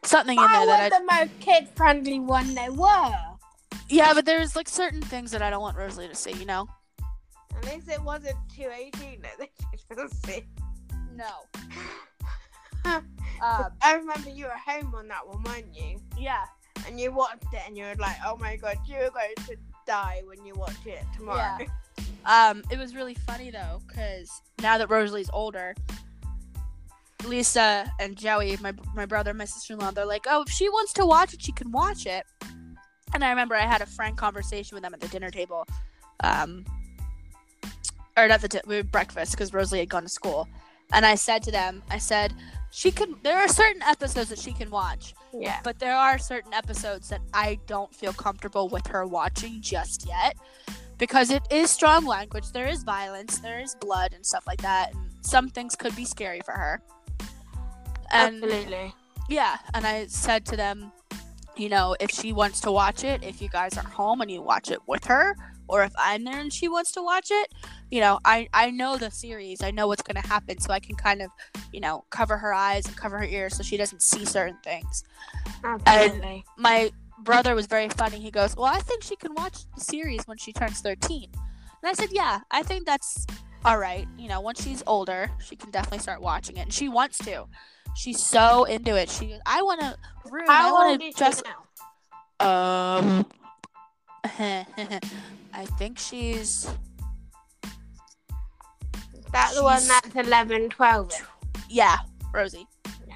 something in there that I. the most kid friendly one they were. Yeah, but there's like certain things that I don't want Rosalie to see. You know. At least it wasn't 218 that they didn't see. No. um, I remember you were home on that one, weren't you? Yeah. And you watched it and you were like, oh my god, you're going to die when you watch it tomorrow. Yeah. Um, it was really funny though, because now that Rosalie's older, Lisa and Joey, my my brother, my sister in law, they're like, oh, if she wants to watch it, she can watch it. And I remember I had a frank conversation with them at the dinner table, um, or not the di- we breakfast because Rosalie had gone to school, and I said to them, I said, she can. There are certain episodes that she can watch, Yeah. but there are certain episodes that I don't feel comfortable with her watching just yet because it is strong language. There is violence, there is blood and stuff like that, and some things could be scary for her. And Absolutely. yeah, and I said to them, you know, if she wants to watch it, if you guys are home and you watch it with her, or if I'm there and she wants to watch it, you know, I I know the series. I know what's going to happen so I can kind of, you know, cover her eyes and cover her ears so she doesn't see certain things. Absolutely. My brother was very funny. He goes, "Well, I think she can watch the series when she turns 13." And I said, "Yeah, I think that's all right. You know, once she's older, she can definitely start watching it, and she wants to. She's so into it. She, I want to, I want to is dress. now? Um, I think she's That's the one she's- that's 11, 12. yeah, Rosie. Yeah.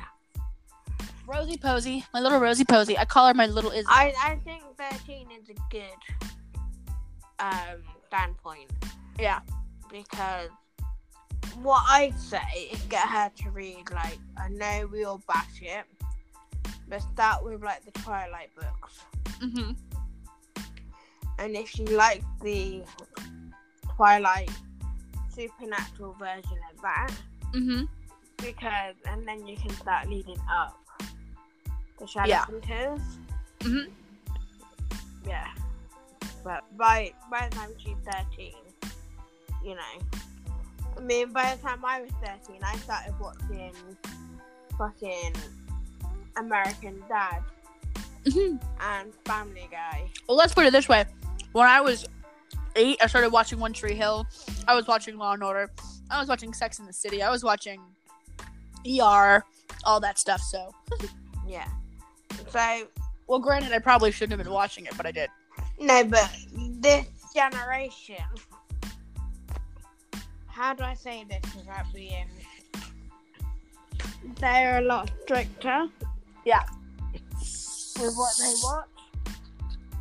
Rosie Posey, my little Rosie Posey. I call her my little Izzy. I, I think 13 is a good um, standpoint yeah, because what I'd say is get her to read, like, I know we all bash it, but start with, like, the Twilight books. hmm And if you like the Twilight supernatural version of that, hmm because, and then you can start leading up the Shadow Yeah. Hunters. Mhm. Yeah. But by by the time she's 13, you know. I mean, by the time I was 13, I started watching fucking American Dad hmm and Family Guy. Well, let's put it this way: when I was eight, I started watching One Tree Hill. I was watching Law and Order. I was watching Sex in the City. I was watching ER, all that stuff. So, Yeah. So, well, granted, I probably shouldn't have been watching it, but I did. no, but this generation. How do I say this without being. They're a lot stricter. Yeah. With what they watch.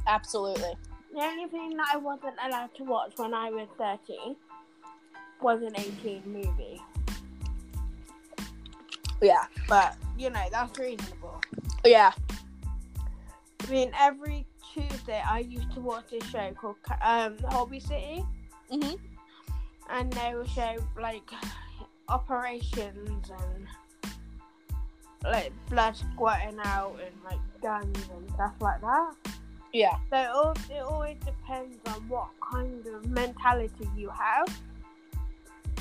Absolutely. The only thing that I wasn't allowed to watch when I was 13 was an 18 movie. Yeah. But, you know, that's reasonable. Yeah. I mean, every Tuesday I used to watch this show called um, Holby City. Mhm. And they would show, like, operations and, like, blood squirting out and, like, guns and stuff like that. Yeah. So it, all, it always depends on what kind of mentality you have.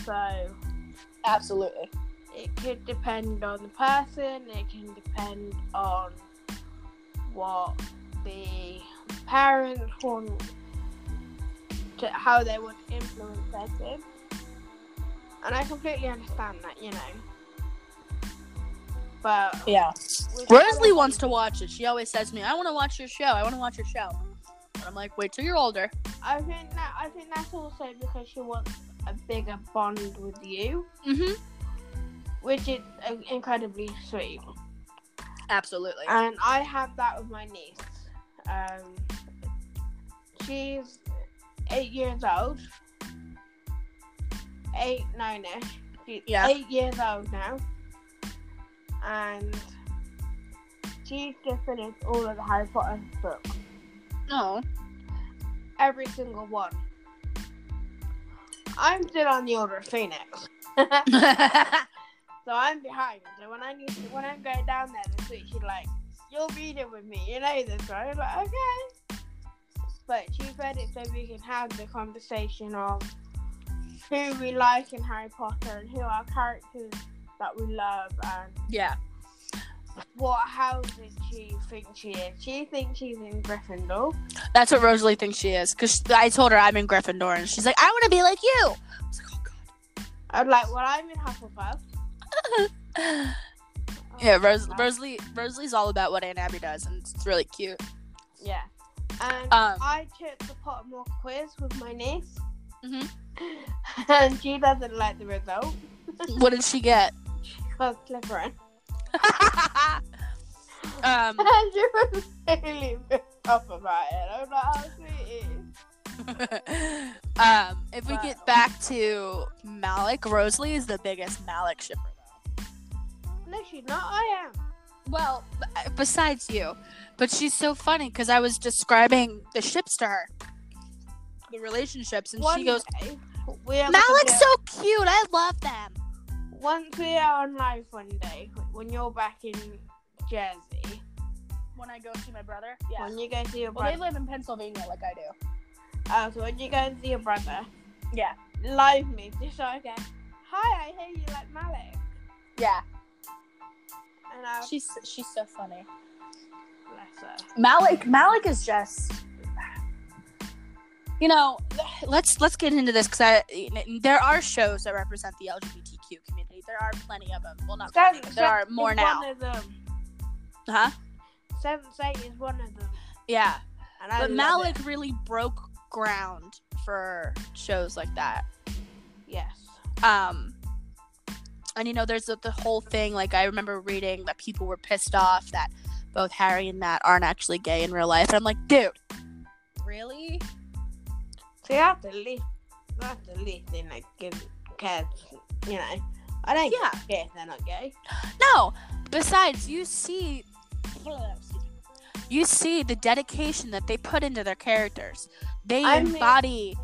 So Absolutely. it could depend on the person, it can depend on what the parents want to how they want to influence their kids. And I completely understand that, you know. But Yeah. with Rosalie Shadow wants to watch it. She always says to me, "I want to watch your show. I want to watch your show." And I'm like, "Wait till you're older." I think that I think that's also because she wants a bigger bond with you, Mhm. which is uh, incredibly sweet. Absolutely. And I have that with my niece. Um, she's eight years old. Eight, nine-ish. Yeah. eight years old now. And she's just finished all of the Harry Potter books. No. Every single one. I'm still on the Order of Phoenix. So I'm behind. So when I need to, when I'm going down there this week, she's like, "You'll read it with me. You know this, right?" I'm like, "Okay." But she read it so we can have the conversation of who we like in Harry Potter and who our characters that we love and yeah. what house does she think she is. She thinks she's in Gryffindor. That's what Rosalie thinks she is. Cause I told her I'm in Gryffindor, and she's like, "I want to be like you." I was like, "Oh God." I'm like, "Well, I'm in Hufflepuff." yeah, Ros- Wow. Rosalie. Rosalie's all about what Aunt Abby does, and it's really cute. Yeah. And Um, I took the Pottermore quiz with my niece. Mhm. And she doesn't like the result. what did she get? Got Slytherin. um, And she was really pissed off about it. I was like, oh, sweetie. um, if we get back to Malec, Rosalie is the biggest Malec shipper, though. No, she's not. I am. Well, b- besides you, but she's so funny because I was describing the ships to her, the relationships, and One she goes, day, "Malec's so cute. I love them." Once we are on live one day, when you're back in Jersey, When I go see my brother, Yeah. when you go see your brother. Well, they live in Pennsylvania, like I do. Oh, so when you go and see your brother, Yeah. live me, just so I go, hi, I hear you like Malec. Yeah. And I'll She's she's so funny. Malec Malec is just you know let's let's get into this because there are shows that represent the community. There are plenty of them. Well, not plenty. Seventh There are more now. One of them. Huh? Sense8 is one of them. Yeah. But Malec it. really broke ground for shows like that. Yes. Um, and you know, there's the, the whole thing. Like I remember reading that people were pissed off that both Harry and Matt aren't actually gay in real life. And I'm like, dude, really? So that's the least, that's the least thing I gives cares. You know, I don't Yeah. care if they're not gay. No. Besides, you see, you see the dedication that they put into their characters. They I mean- embody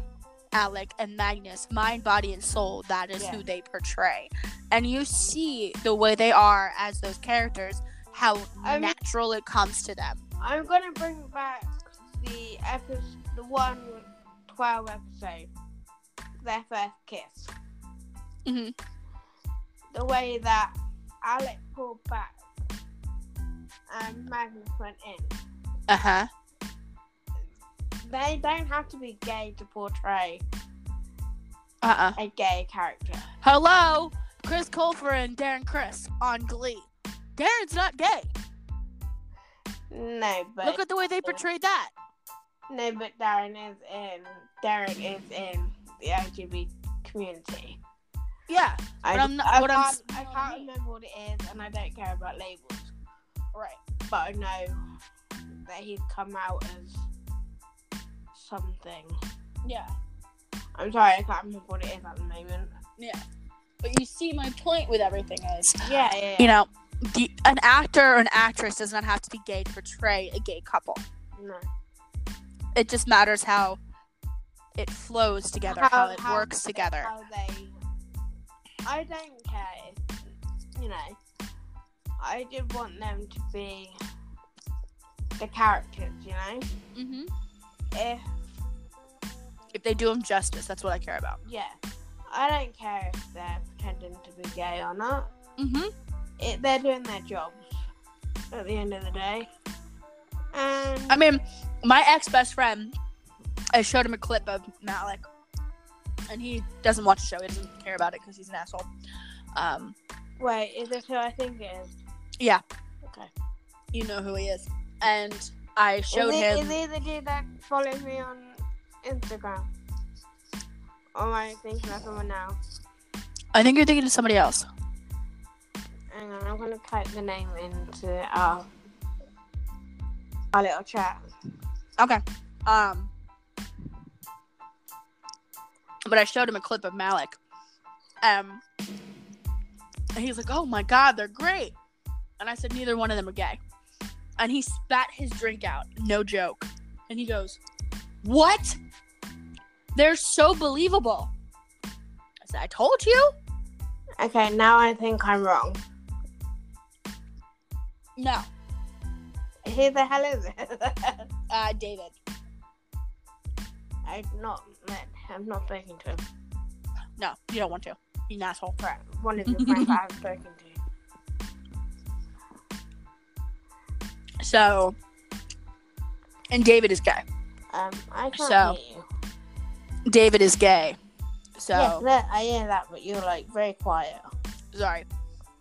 Alec and Magnus, mind, body, and soul. That is Yeah. who they portray, and you see the way they are as those characters, how I mean- natural it comes to them. I'm gonna bring back the episode, the one with twelve episode, their first kiss. Mhm. The way that Alec pulled back and Magnus went in. Uh huh. They don't have to be gay to portray Uh uh a gay character. Hello, Chris Colfer and Darren Criss on Glee. Darren's not gay. No, but Look at the way they portrayed that. no, but Darren is in. Darren is in the LGBT community. Yeah. I, But I'm not- I what I'm can't, I can't remember what it is, and I don't care about labels. Right. But I know that he's come out as something. Yeah. I'm sorry, I can't remember what it is at the moment. Yeah, but you see, my point with everything is, Yeah, yeah. you know, the, an actor or an actress does not have to be gay to portray a gay couple. no. It just matters how it flows together, how, it works together. How they. I don't care. If, you know, I just want them to be the characters. You know, hmm if If they do them justice, that's what I care about. yeah, I don't care if they're pretending to be gay or not. hmm It, they're doing their jobs at the end of the day. And I mean, my ex best friend, I showed him a clip of Malec, and he doesn't watch the show. He doesn't care about it because he's an asshole. Um, wait, is this who I think it is? yeah, Okay. you know who he is. And I showed is he, him. Is he the dude that follows me on Instagram? Or am I thinking of someone now? I think you're thinking of somebody else. Hang on, I'm gonna type the name into our our little chat. Okay. Um. But I showed him a clip of Malec. Um. And he's like, "Oh my god, they're great," and I said, "Neither one of them are gay." And he spat his drink out, no joke. And he goes, "What? They're so believable." I said, "I told you." Okay, now I think I'm wrong. No, Who the hell is it? uh, David. I've not met. I'm not speaking to him. No, you don't want to. You're an asshole. Right, one of your friends I've spoken to. So, and David is gay. Um, I can't So- hear you. David is gay. So Yes, that, I hear that, but you're like very quiet. sorry.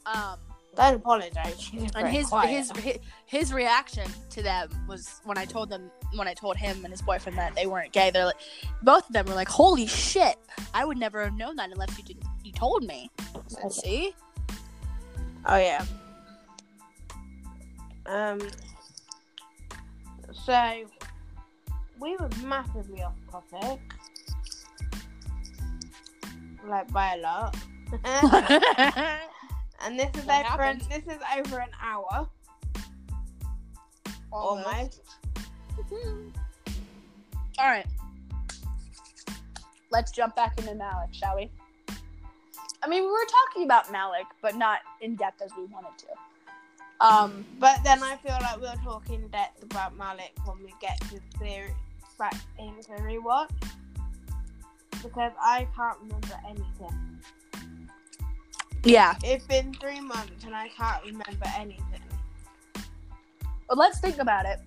Um, Don't apologize. And his, his his his reaction to them was when I told them when I told him and his boyfriend that they weren't gay. They're like, both of them were like, "Holy shit! I would never have known that unless you did you told me." I said, See, Oh yeah. Um. So we were massively off topic, like by a lot. and this is That over. An, this is over an hour almost. All right, let's jump back into Malec, shall we? I mean, we were talking about Malec, but not in depth as we wanted to. Um, But then I feel like we'll talk in depth about Malec when we get to the back into rewatch because I can't remember anything. Yeah. It's been three months and I can't remember anything. But let's think about it.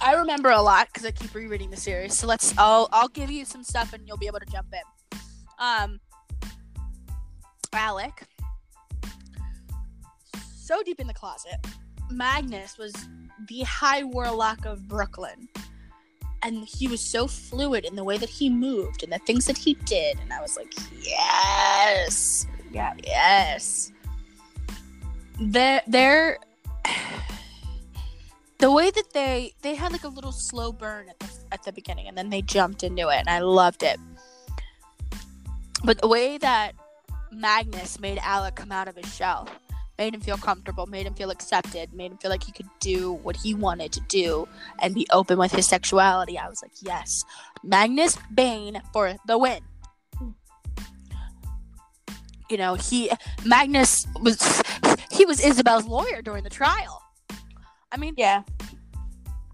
I remember a lot because I keep rereading the series. So let's. I'll I'll give you some stuff and you'll be able to jump in. Um. Alec. So deep in the closet. Magnus was the high warlock of Brooklyn. And he was so fluid in the way that he moved and the things that he did. And I was like, yes. Yeah. Yes. They're, they're the way that they they had like a little slow burn at the at the beginning and then they jumped into it and I loved it. But the way that Magnus made Alec come out of his shell, made him feel comfortable, made him feel accepted, made him feel like he could do what he wanted to do and be open with his sexuality. I was like, yes, Magnus Bane for the win. You know, he Magnus was he was Isabelle's lawyer during the trial. I mean, Yeah.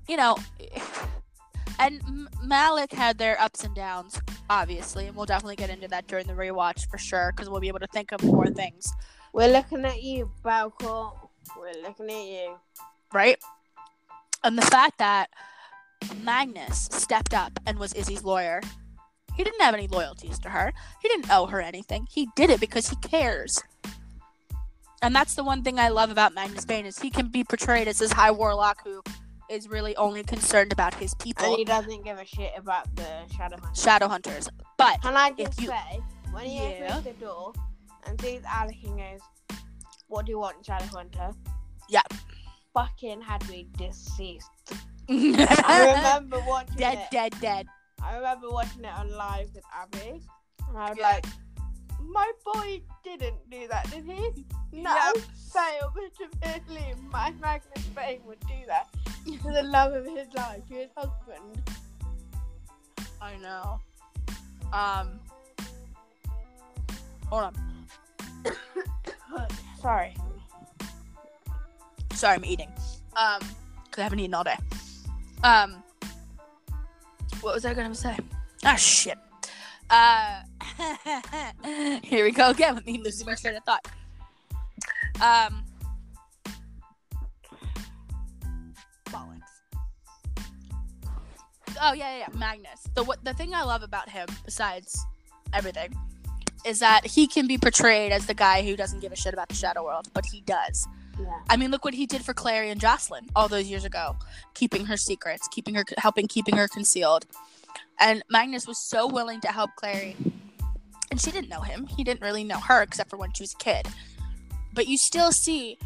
you know, and Malec had their ups and downs, obviously, and we'll definitely get into that during the rewatch for sure, because we'll be able to think of more things, We're looking at you, Balco. We're looking at you. right? And the fact that Magnus stepped up and was Izzy's lawyer, he didn't have any loyalties to her. He didn't owe her anything. He did it because he cares. And that's the one thing I love about Magnus Bane is he can be portrayed as this high warlock who is really only concerned about his people, And he doesn't give a shit about the shadow hunters. But Can I just you- say, when he Yeah. opens the door and sees Alec and goes, What do you want, Shadowhunter? Yeah. Fucking had me deceased. I remember watching dead, it. Dead, dead, dead. I remember watching it on live with Abby. And I was Yeah. like, My boy didn't do that, did he? No. Yep. Fail, but really, my Magnus Bane would do that. For the love of his life, his husband. I know. Um, hold on. Sorry. Sorry, I'm eating. Um, because I haven't eaten all day. Um, what was I gonna say? Ah, shit. Uh, here we go again with me losing my train of thought. Um, bollocks. Oh yeah, yeah, yeah, Magnus. The what the thing I love about him, besides everything, is that he can be portrayed as the guy who doesn't give a shit about the Shadow World, but he does. Yeah. I mean, look what he did for Clary and Jocelyn all those years ago, keeping her secrets, keeping her, helping, keeping her concealed. And Magnus was so willing to help Clary, and she didn't know him. He didn't really know her except for when she was a kid. But you still see,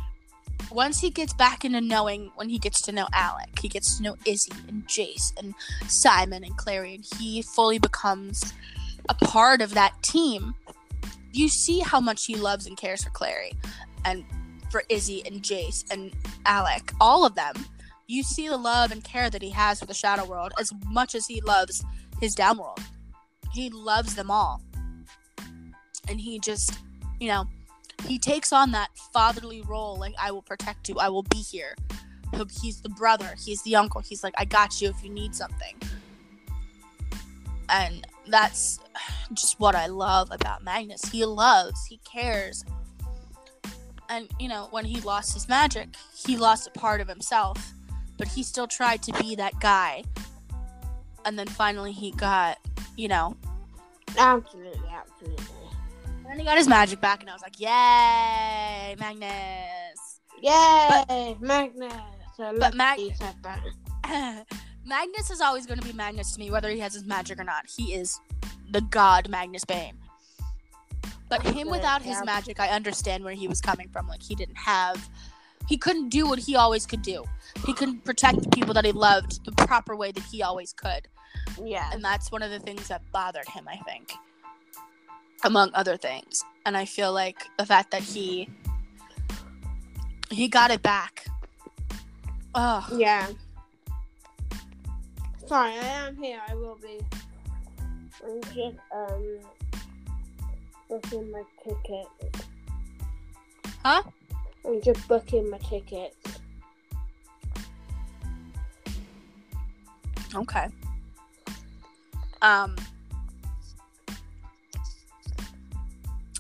once he gets back into knowing, when he gets to know Alec, he gets to know Izzy and Jace and Simon and Clary, and he fully becomes a part of that team. You see how much he loves and cares for Clary, and for Izzy and Jace and Alec, all of them, you see the love and care that he has for the Shadow World as much as he loves his Downworld. He loves them all. And he just, you know, he takes on that fatherly role like, I will protect you, I will be here. He's the brother, he's the uncle, he's like, I got you if you need something. And that's just what I love about Magnus. He loves, he cares, and you know when he lost his magic he lost a part of himself but he still tried to be that guy and then finally he got you know Absolutely, absolutely. And then he got his magic back and i was like yay magnus. Yay, Magnus. I love Mag- you said that. magnus is always going to be magnus to me whether he has his magic or not. He is the god magnus bane. But him without his magic i understand where he was coming from. Like he didn't have he couldn't do what he always could do. He couldn't protect the people that he loved the proper way that he always could. Yeah. and that's one of the things that bothered him i think among other things and i feel like the fact that he he got it back oh Yeah. Sorry, I am here. I will be. I'm just um booking my ticket. Huh? I'm just booking my tickets. okay Um,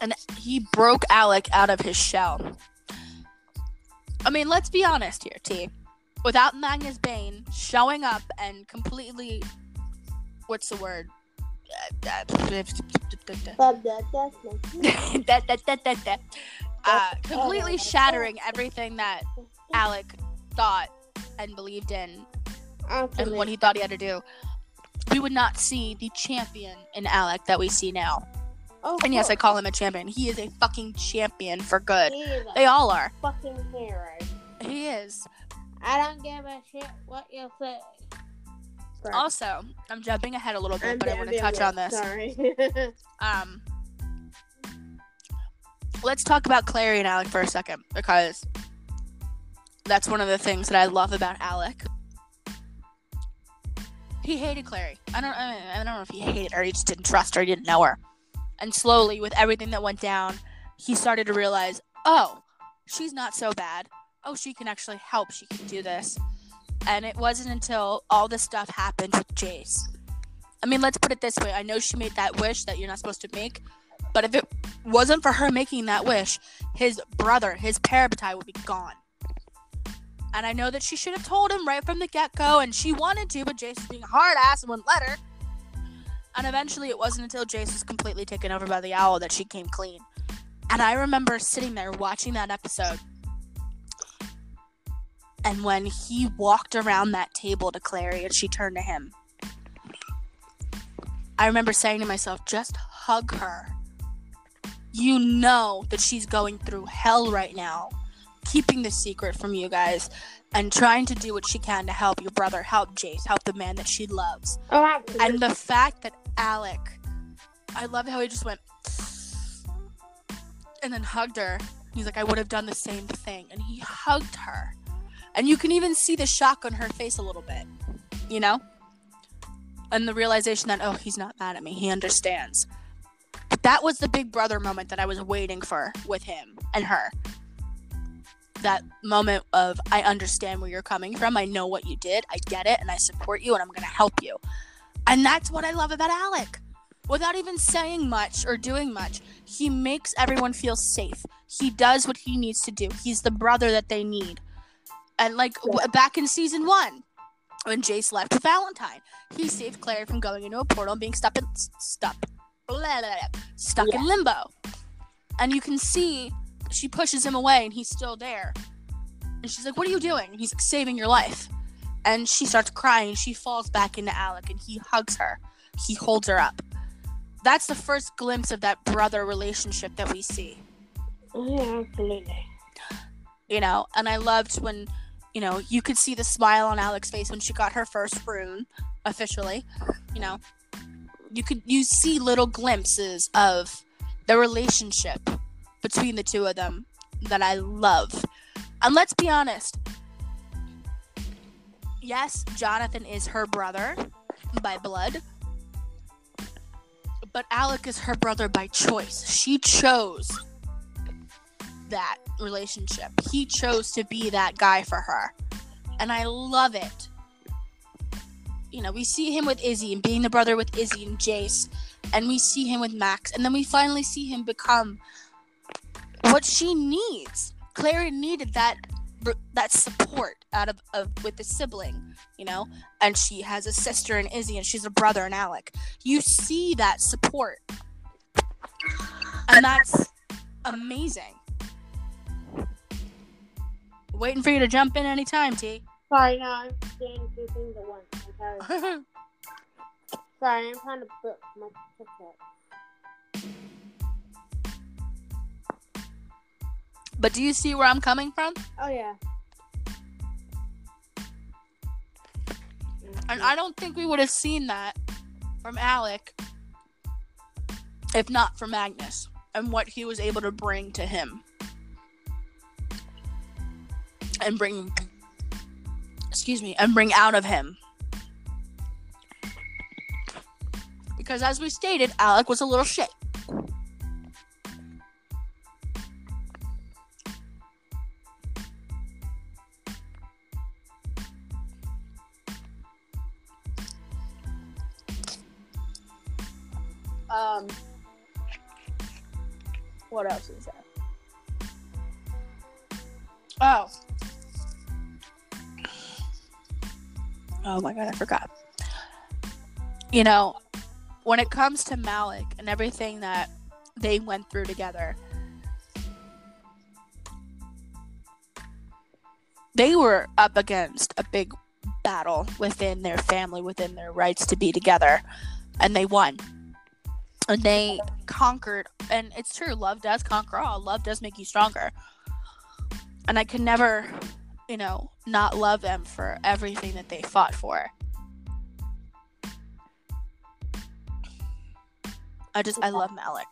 and he broke Alec out of his shell. I mean, let's be honest here, T. Without Magnus Bane showing up and completely, what's the word? uh, completely shattering everything that Alec thought and believed in and what he thought he had to do, we would not see the champion in Alec that we see now. Oh, And yes, I call him a champion. He is a fucking champion for good. They all are. fucking hero. He is. I don't give a shit what you say. Sorry. Also, I'm jumping ahead a little bit, I'm but I want to touch on this. Sorry. Um, let's talk about Clary and Alec for a second because that's one of the things that I love about Alec. He hated Clary. I don't. I I don't know if he hated her. He just didn't trust her. He didn't know her. And slowly, with everything that went down, he started to realize, oh, she's not so bad. Oh, she can actually help. She can do this. And it wasn't until all this stuff happened with Jace. I mean, let's put it this way. I know she made that wish that you're not supposed to make, but if it wasn't for her making that wish, his brother, his parabatai, would be gone. And I know that she should have told him right from the get go, and she wanted to, but Jace was being a hard ass and wouldn't let her. And eventually, it wasn't until Jace was completely taken over by the owl that she came clean. And I remember sitting there watching that episode. And when he walked around that table to Clary and she turned to him, I remember saying to myself, just hug her. You know that she's going through hell right now, keeping the secret from you guys and trying to do what she can to help your brother, help Jace, help the man that she loves. oh, absolutely. And the fact that Alec, I love how he just went and then hugged her. He's like, I would have done the same thing. And he hugged her. And you can even see the shock on her face a little bit, you know? And the realization that, oh, he's not mad at me. He understands. But that was the big brother moment that I was waiting for with him and her. That moment of, I understand where you're coming from. I know what you did. I get it. And I support you. And I'm going to help you. And that's what I love about Alec. Without even saying much or doing much, he makes everyone feel safe. He does what he needs to do. He's the brother that they need. And like w- back in season one, when Jace left Valentine, he saved Clary from going into a portal and being stuck in stuck, blah, blah, blah, stuck in limbo. And you can see she pushes him away, and he's still there. And she's like, "What are you doing?" And he's like, "Saving your life." And she starts crying. She falls back into Alec, and he hugs her. He holds her up. That's the first glimpse of that brother relationship that we see yeah, absolutely. you know and i loved when you know you could see the smile on Alec's face when she got her first rune officially you know you could you see little glimpses of the relationship between the two of them that i love and let's be honest yes jonathan is her brother by blood but alec is her brother by choice she chose that relationship. He chose to be that guy for her. And I love it. You know, we see him with Izzy and being the brother with Izzy and Jace. And we see him with Max. And then we finally see him become what she needs. Clary needed that that support out of, of with the sibling, you know? And she has a sister in Izzy and she's a brother in Alec. You see that support. And that's amazing. Waiting for you to jump in anytime, T. Sorry, no, I'm doing two things at once. I'm sorry. Sorry, I'm trying to book my ticket. But do you see where I'm coming from? Oh, yeah. And I don't think we would have seen that from Alec if not for Magnus and what he was able to bring to him. And bring excuse me, and bring out of him. Because as we stated, Alec was a little shit. Um, what else is there? Oh. Oh my god, I forgot. You know, when it comes to Malec and everything that they went through together, they were up against a big battle within their family, within their rights to be together, and they won. And they conquered, and it's true, love does conquer all. Love does make you stronger. And I can never, you know, not love them for everything that they fought for. I just, I love Malec.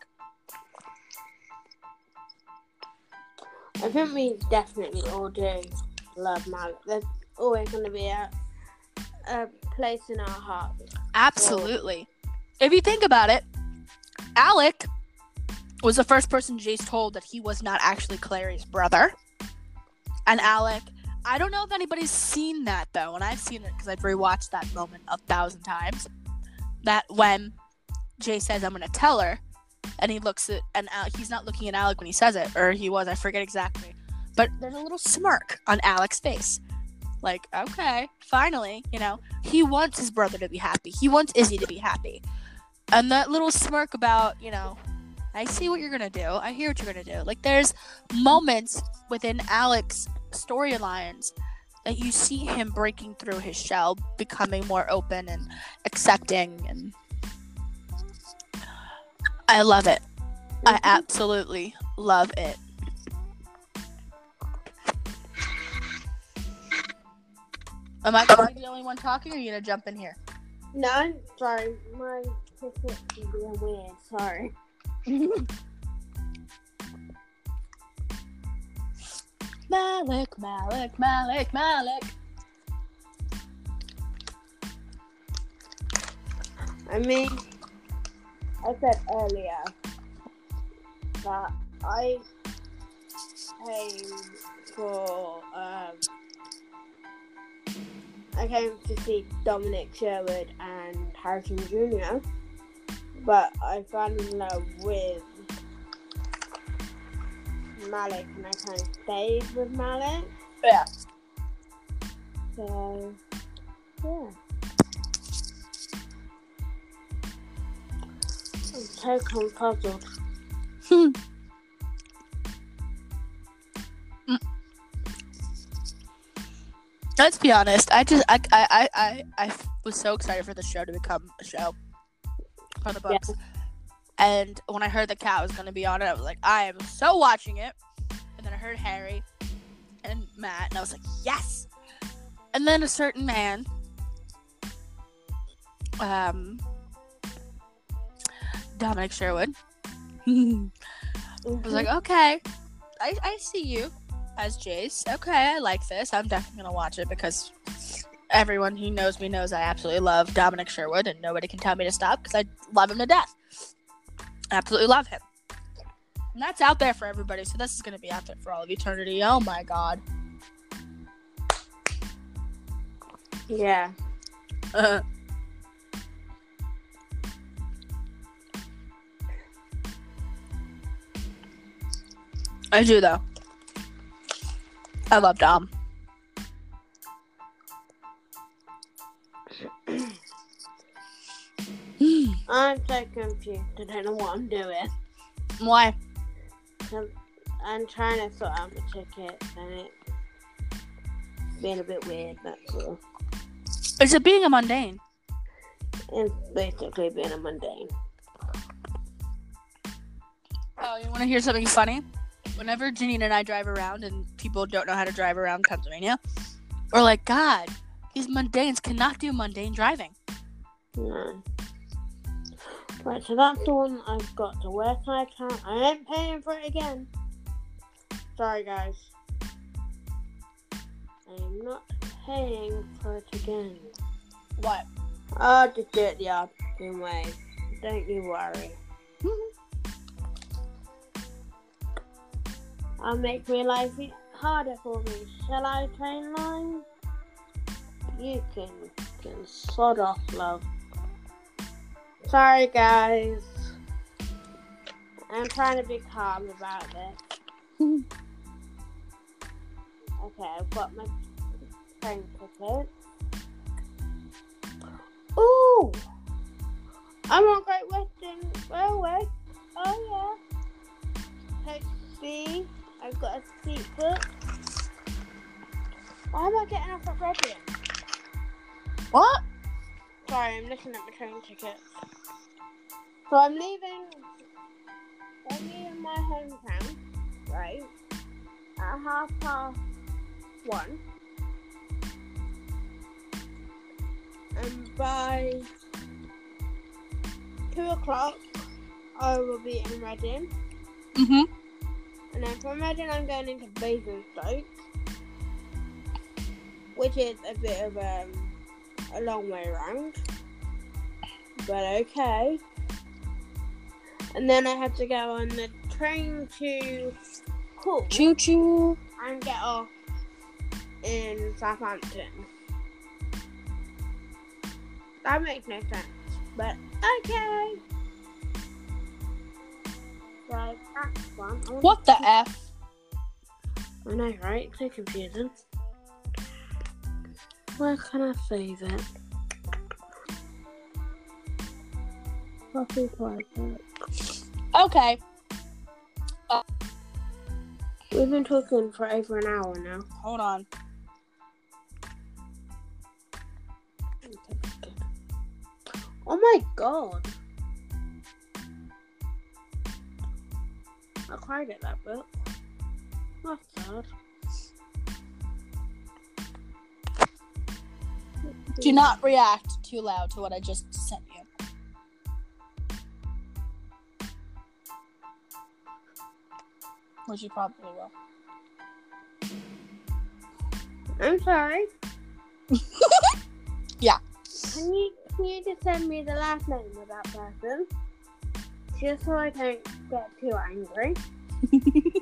I think we definitely all do love Malec. There's always going to be a, a place in our heart. Absolutely. If you think about it, Alec was the first person Jace told that he was not actually Clary's brother. And Alec, I don't know if anybody's seen that though, and I've seen it because I've rewatched that moment a thousand times. That when Jay says, "I'm gonna tell her," and he looks at and Al- he's not looking at Alec when he says it, or he was, I forget exactly. But there's a little smirk on Alec's face, like, okay, finally, you know, he wants his brother to be happy. He wants Izzy to be happy, and that little smirk about, you know, I see what you're gonna do. I hear what you're gonna do. Like, there's moments within Alec's storylines that you see him breaking through his shell, becoming more open and accepting and I love it. I mm-hmm. absolutely love it. Am I the only one talking or are you gonna jump in here? No, sorry, my ticket is being weird. Sorry. Malec, Malec, Malec, Malec. I mean, I said earlier that I came for um, I came to see Dominic Sherwood and Harry Shum Jr. But I fell in love with Malec and I kind of stayed with Malec. Yeah. So, yeah. I'm so confuzzled. Let's be honest. I just I I I I, I was so excited for the show to become a show for the books. And when I heard the cat was gonna be on it, I was like, I am so watching it. And then I heard Harry and Matt, and I was like, yes. And then a certain man, um, Dominic Sherwood, was like, okay, I I see you as Jace. Okay, I like this. I'm definitely gonna watch it because everyone who knows me knows I absolutely love Dominic Sherwood, and nobody can tell me to stop because I love him to death. Absolutely love him. And that's out there for everybody, so this is gonna be out there for all of eternity. Oh my god. Yeah. Uh, I do though. I love Dom. I'm so confused. I don't know what I'm doing. Why? I'm trying to sort out my ticket and it's being a bit weird, that's all. Is it being a mundane? It's basically being a mundane. Oh, you want to hear something funny? Whenever Janine and I drive around and people don't know how to drive around Pennsylvania, we're like, God, these mundanes cannot do mundane driving. No. Right, so that's the one I've got. So where can I? I ain't paying for it again. Sorry, guys. I'm not paying for it again. What? I'll just do it the opposite way. Don't you worry. I'll make my life harder for me. Shall I, train line? You can, can sod off, love. Sorry, guys. I'm trying to be calm about this. okay, I've got my train ticket. Ooh! I'm on Great Western Railway. Oh yeah. Take B. I've got a seat book. Why am I getting off at Reading? What? Sorry, I'm looking at my train ticket. So I'm leaving. I'm leaving my hometown, right? At half past one. And by two o'clock, I will be in Reading. Mm-hmm. And then from Reading, I'm going into Basingstoke, which is a bit of um, a long way around. But okay. And then I had to go on the train to Hull Choo choo. and get off in Southampton. That makes no sense, but okay. So that's fun. What the f? I know, right? So confusing. Where can I save it? Okay. Uh, we've been talking for over an hour now. Hold on. Oh my god. I cried at that book. That's sad. Do not react too loud to what I just sent you. Which you probably will. I'm sorry. Yeah. Can you can you just send me the last name of that person? Just so I don't get too angry.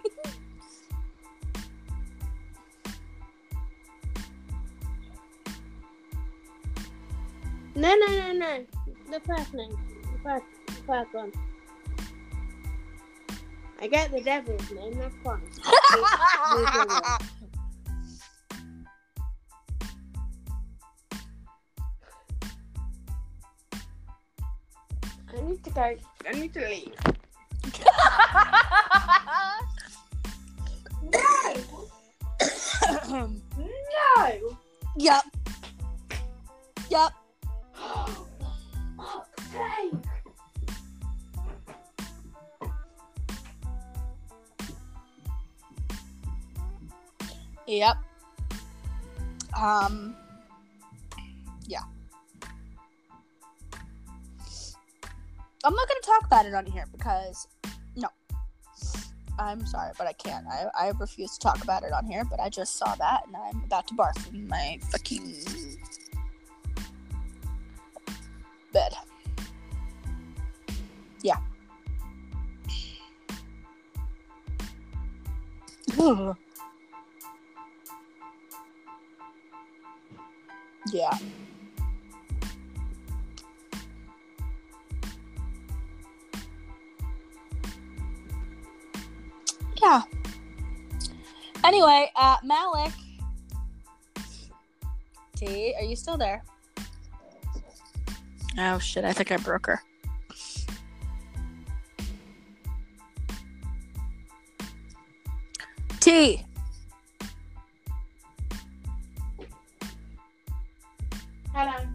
No no no no. The first name. The first the first one. I get the devil's name, that's fine. I need to go I need to leave. No! No! Yep. Yep. Um. Yeah. I'm not gonna talk about it on here because no. I'm sorry, but I can't. I, I refuse to talk about it on here, but I just saw that and I'm about to barf in my fucking bed. Yeah. uh, Malec. T, are you still there? Oh shit, I think I broke her. T. Hello.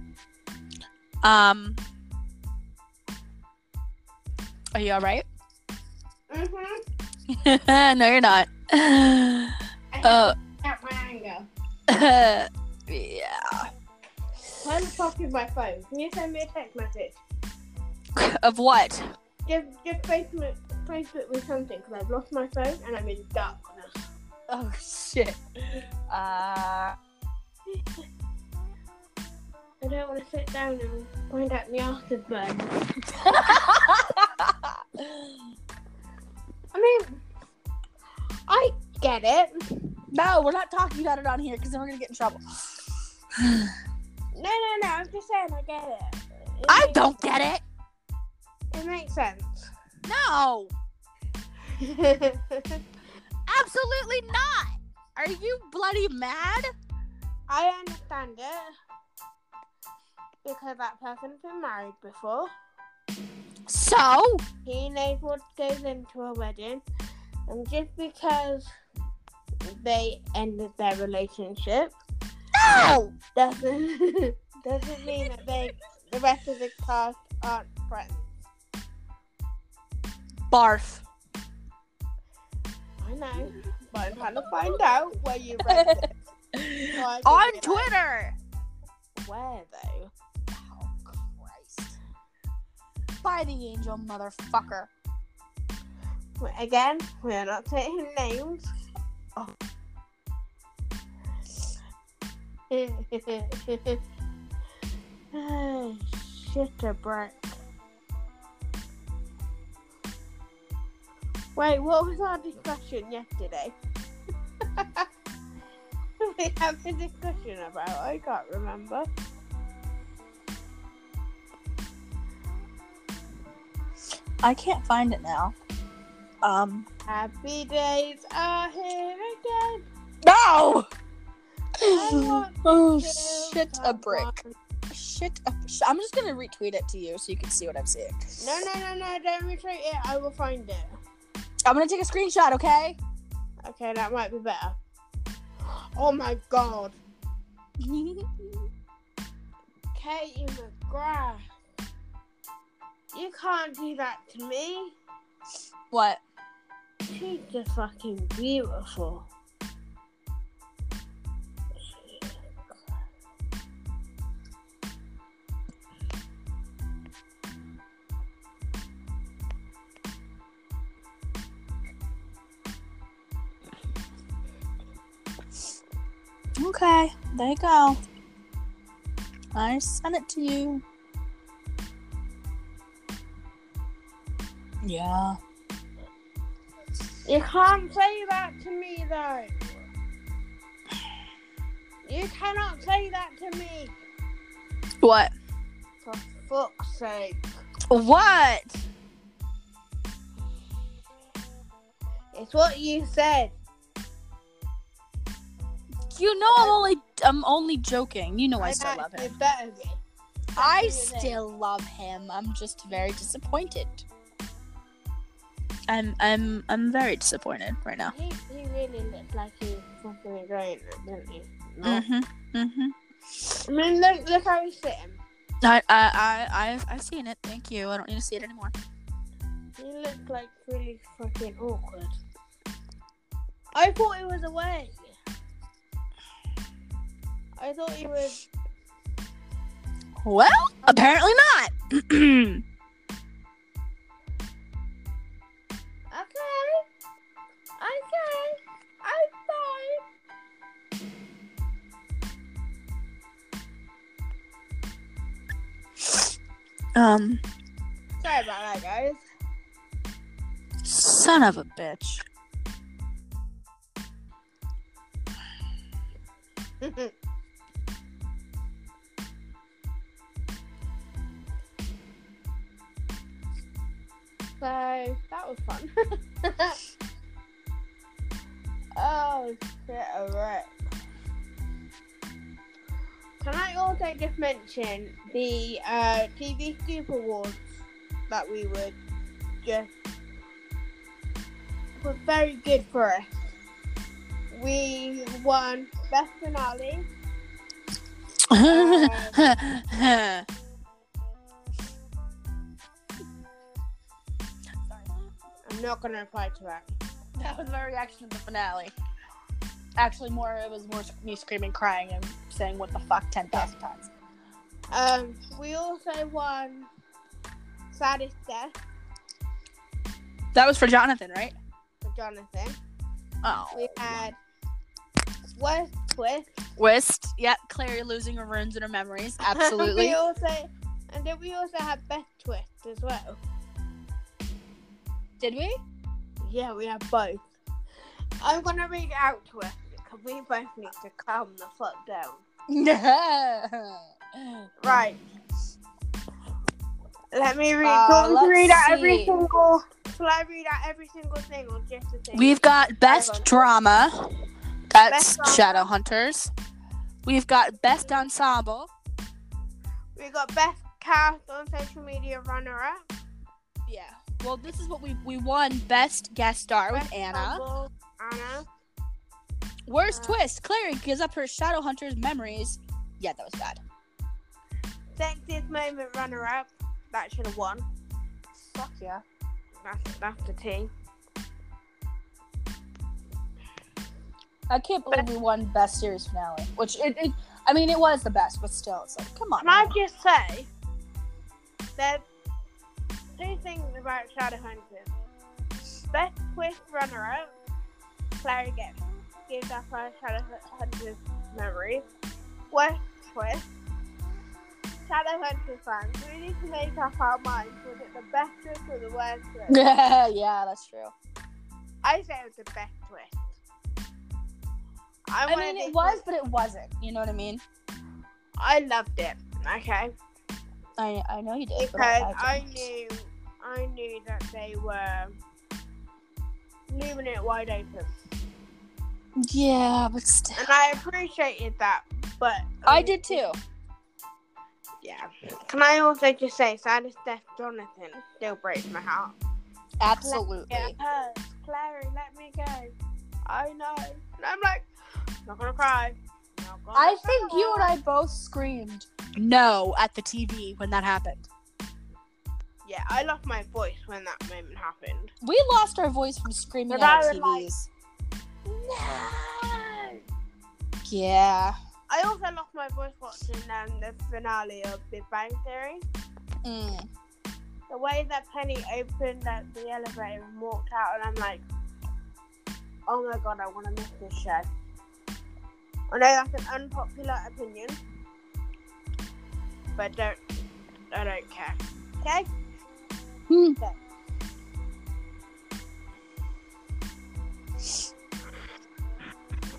Um. Are you alright? Mm-hmm. no, you're not. Uh, my anger. yeah. Turn the fuck is my phone. Can you send me a text message? Of what? Just, just Facebook, Facebook with something because I've lost my phone and I'm in darkness. Oh shit. Uh. I don't want to sit down and find out the afterburn. I mean, I get it. No, we're not talking about it on here because then we're gonna get in trouble. No, no, no. I'm just saying I get it. It I don't get it. It makes sense. No. Absolutely not. Are you bloody mad? I understand it because that person's been married before. So? He knows what goes into a wedding, and just because they ended their relationship No! doesn't doesn't mean that they the rest of the cast aren't friends. Barf. I know, but I'm trying to find out where you read. So On be like, Twitter. Where though? Oh, Christ. By the angel, motherfucker. Again, we're not saying names. Oh. Shit a brick. Wait, what was our discussion yesterday? we have a discussion about. I can't remember. I can't find it now. Um. Happy days are here again. No! Oh, shit a brick. Shit a sh- I'm just gonna retweet it to you so you can see what I'm seeing. No, no, no, no! Don't retweet it. I will find it. I'm gonna take a screenshot, okay? Okay, that might be better. Oh my god. Katie McGrath. You can't do that to me. what? She's just fucking beautiful. Okay, there you go. I sent it to you. Yeah. You can't say that to me though. You cannot say that to me. What? For fuck's sake. What? It's what you said. You know I'm only I'm only joking. You know I still love him. better be. I still love him. I'm just very disappointed. I'm I'm I'm very disappointed right now. He, he really looked like he was fucking it, didn't he? No. Mm-hmm. Mm-hmm. I mean, look, look how he's sitting. I I I I've I've seen it. Thank you. I don't need to see it anymore. He looked like really fucking awkward. I thought he was a away. I thought he was. Well, apparently not. Okay. Okay. I'm fine. um, Sorry about that, guys. son of a bitch. So that was fun. oh shit, alright. Can I also just mention the uh, TV Scoop Awards that we would just were very good for us. We won best finale. I'm not gonna reply to that. that was my reaction to the finale. Actually, more it was more me screaming, crying, and saying "What the fuck" ten thousand times. Um, we also won saddest death That was for Jonathan, right? for Jonathan. Oh, We had West Twist. Whist. Yep, Clary losing her runes and her memories. Absolutely. we also and then we also had Best Twist as well. Did we? Yeah, we have both. I'm gonna read out to us because we both need to calm the fuck down. Right. Let me read. Uh, do you want me let's read out every single Shall I read out every single thing or just the thing? We've got best drama. That's Best drama. Shadowhunters. We've got best ensemble. we got best cast on social media runner up. Yeah. Well, this is what we we won best guest star with Anna. Anna. Worst Uh, twist. Clary gives up her Shadowhunters memories. Yeah, that was bad. Sexiest moment runner up. That should have won. Fuck yeah. That's that's the team. I can't believe we won best series finale. Which it, it I mean it was the best, but still it's like come on. Can I just say there's two things about Shadowhunters. Best twist runner up. Clary gets gives up her Shadowhunters memories. Worst twist. Shadowhunters fans, we need to make up our minds. Was it the best twist or the worst twist? yeah, that's true. I say it was the best twist. I, I mean it was, but it wasn't. You know what I mean? I loved it. Okay. I I know you did. because I didn't. knew I knew that they were leaving it wide open, Yeah, but still. and I appreciated that. But I um, did too. Yeah. Can I also just say, saddest death, Jonathan still breaks my heart. Absolutely. Hers. Clary, let me go. I know. And I'm like, not gonna cry. Not gonna I think you and. I both screamed no at the TV when that happened. Yeah, I lost my voice when that moment happened. We lost our voice from screaming at I our was like- TVs. No. yeah. I also lost my voice watching um, the finale of Big Bang Theory. Mm. The way that Penny opened at the elevator and walked out, and I'm like, oh my god, I want to miss this show. I know that's an unpopular opinion, but don't, I don't care. Okay? Hmm.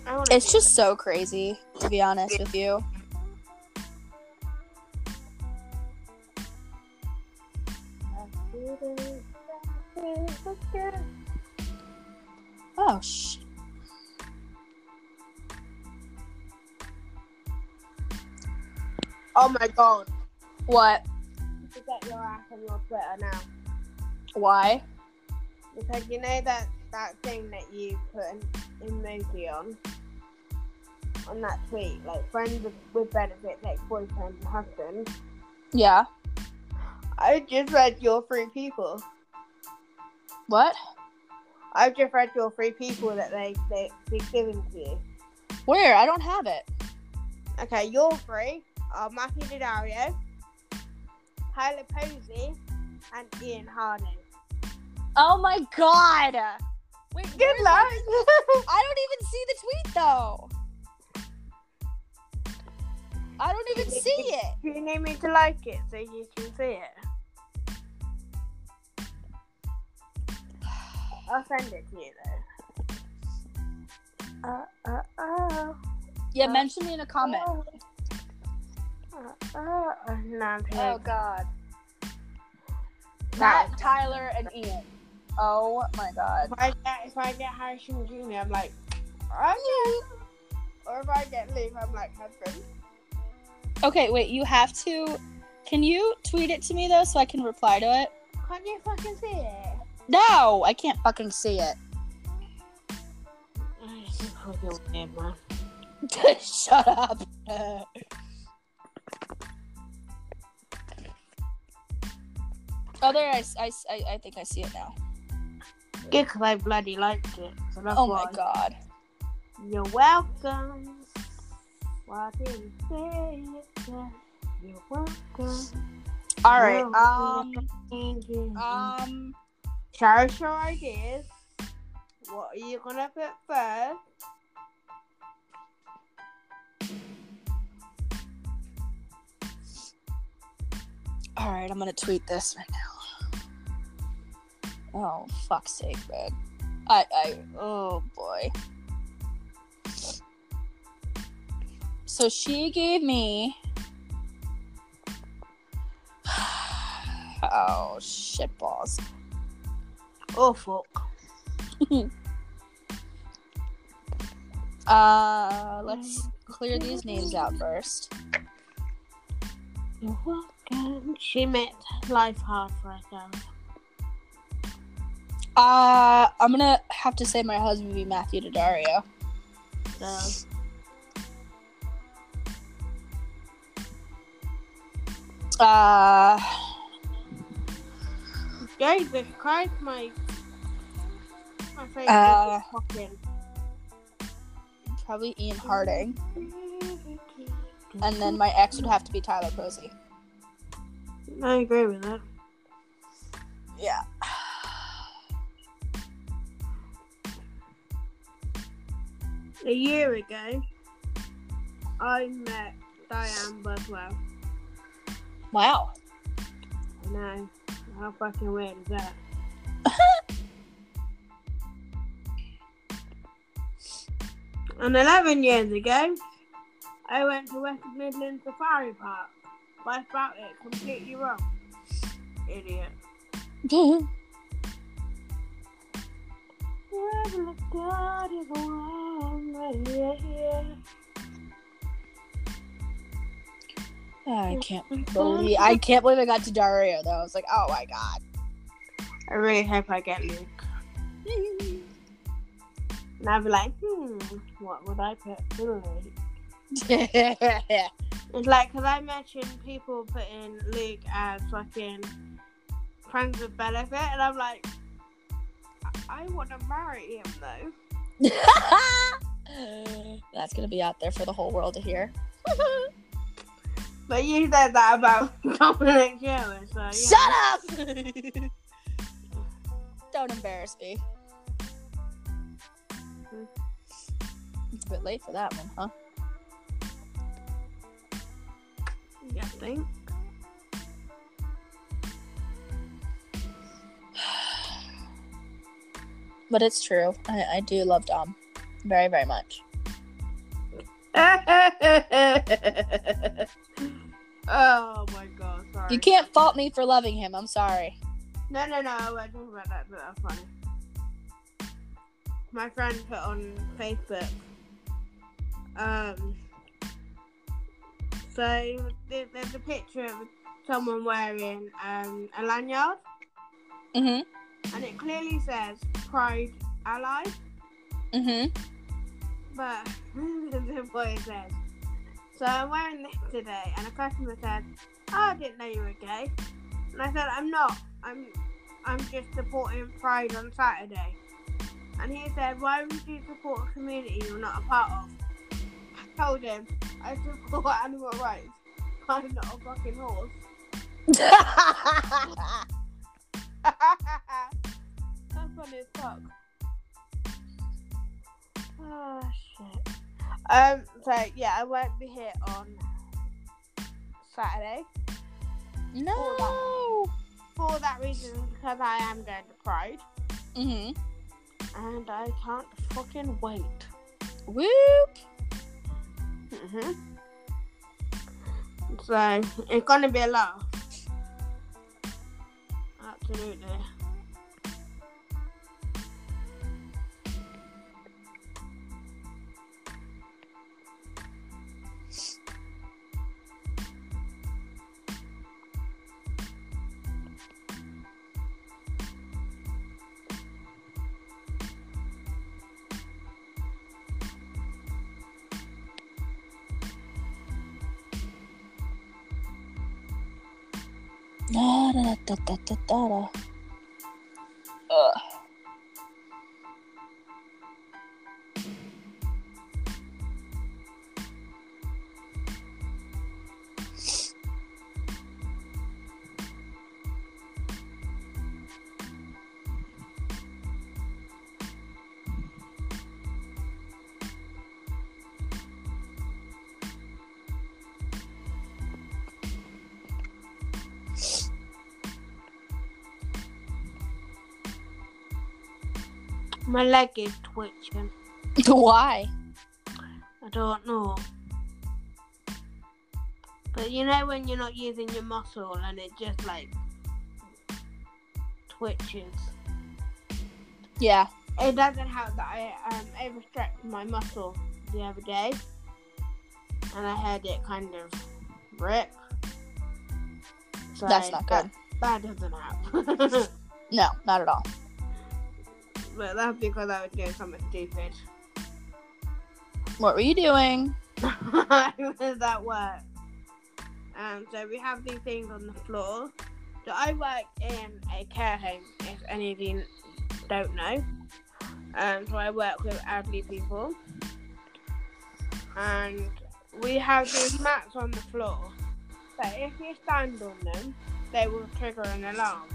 Wanna It's just so crazy, to be honest with you. Oh, sh. Oh my god. What? Forget your ass on your Twitter now. Why? Because you know that that thing that you put an emoji on on that tweet, like friends with, with benefits, ex boyfriend and husband. Yeah. I just read your three people. What? I've just read your three people that they they be given to you. Where? I don't have it. Okay, your three are Matthew Daddario, Tyler Posey, and Ian Harding. Oh my god! Wait, Good luck. I don't even see the tweet though. I don't even see it. you need me to like it so you can see it? I'll send it to you though. Uh, uh, uh, Yeah, mention me in a comment. Uh, uh, uh, Oh god. Matt, Tyler, and Ian. Oh my god. If I get if I get Harry Shum Jr., I'm like, okay. Or if I get Luke, I'm like husband. Okay, wait, you have to. Can you tweet it to me though so I can reply to it? Can't you fucking see it? No, I can't fucking see it. fucking weird, man. Shut up. oh, there, I, I, I, I think I see it now. Good, because I bloody liked it. So Oh my god. You're welcome. Why didn't you say it? Yeah, You're welcome. Alright, You're um, um, Share your ideas. What are you gonna put first? alright, I'm gonna tweet this right now. Oh, fuck's sake, man. I, I, oh boy. So she gave me. Oh, shitballs. Or fuck. Uh, let's clear these names out first. You're welcome. She made life hard for herself. Uh, I'm gonna have to say my husband would be Matthew Daddario. So Uh, Jesus Christ, my my face Uh, probably Ian Harding, and then my ex would have to be Tyler Posey. I agree with that. Yeah. A year ago, I met Diane Buswell. Wow. I know. How fucking weird is that? and 11 years ago, I went to West Midlands Safari Park. But I spelled it completely wrong. Idiot. Wherever God is one, yeah, yeah. I can't believe I can't believe I got Daddario though. I was like, oh my god. I really hope I get Luke. And I'd be like, hmm, what would I put for Luke? It's like, because I mentioned people putting Luke as fucking friends with benefit, and I'm like, I, I want to marry him though. That's gonna be out there for the whole world to hear. But you said that about Dominic Sherwood, so yeah. Shut up! Don't embarrass me. It's a bit late for that one, huh? You think? But it's true. I, I do love Dom. Very, very much. oh my god, sorry. You can't fault me for loving him. I'm sorry. No, no, no, I talk about that, but that's funny. My friend put on Facebook. Um. So there- there's a picture of someone wearing um, a lanyard, Mm-hmm. And it clearly says Pride Ally, Mm-hmm. but this is what it says. So I'm wearing this today, and a customer said, "Oh, I didn't know you were gay," and I said, "I'm not. I'm, I'm just supporting Pride on Saturday." And he said, "Why would you support a community you're not a part of?" I told him, "I support animal rights. I'm not a fucking horse." Funny as fuck. Oh shit. Um. So yeah, I won't be here on Saturday no. for that reason because I am going to Pride Mm-hmm. and I can't fucking wait. Whoop. hmm So it's gonna be a laugh. Absolutely. Da, da, da, da, da. Ugh. My leg is twitching. Why? I don't know. But you know when you're not using your muscle and it just like twitches. Yeah. It doesn't help that I um, overstretched my muscle the other day, and I had it kind of rip. So That's not good. That, that doesn't help. No, not at all. But that's because I was doing something stupid. What were you doing? How does that work? Um, so we have these things on the floor. So I work in a care home, if any of you don't know. Um, so I work with elderly people. And we have these mats on the floor. So if you stand on them, they will trigger an alarm.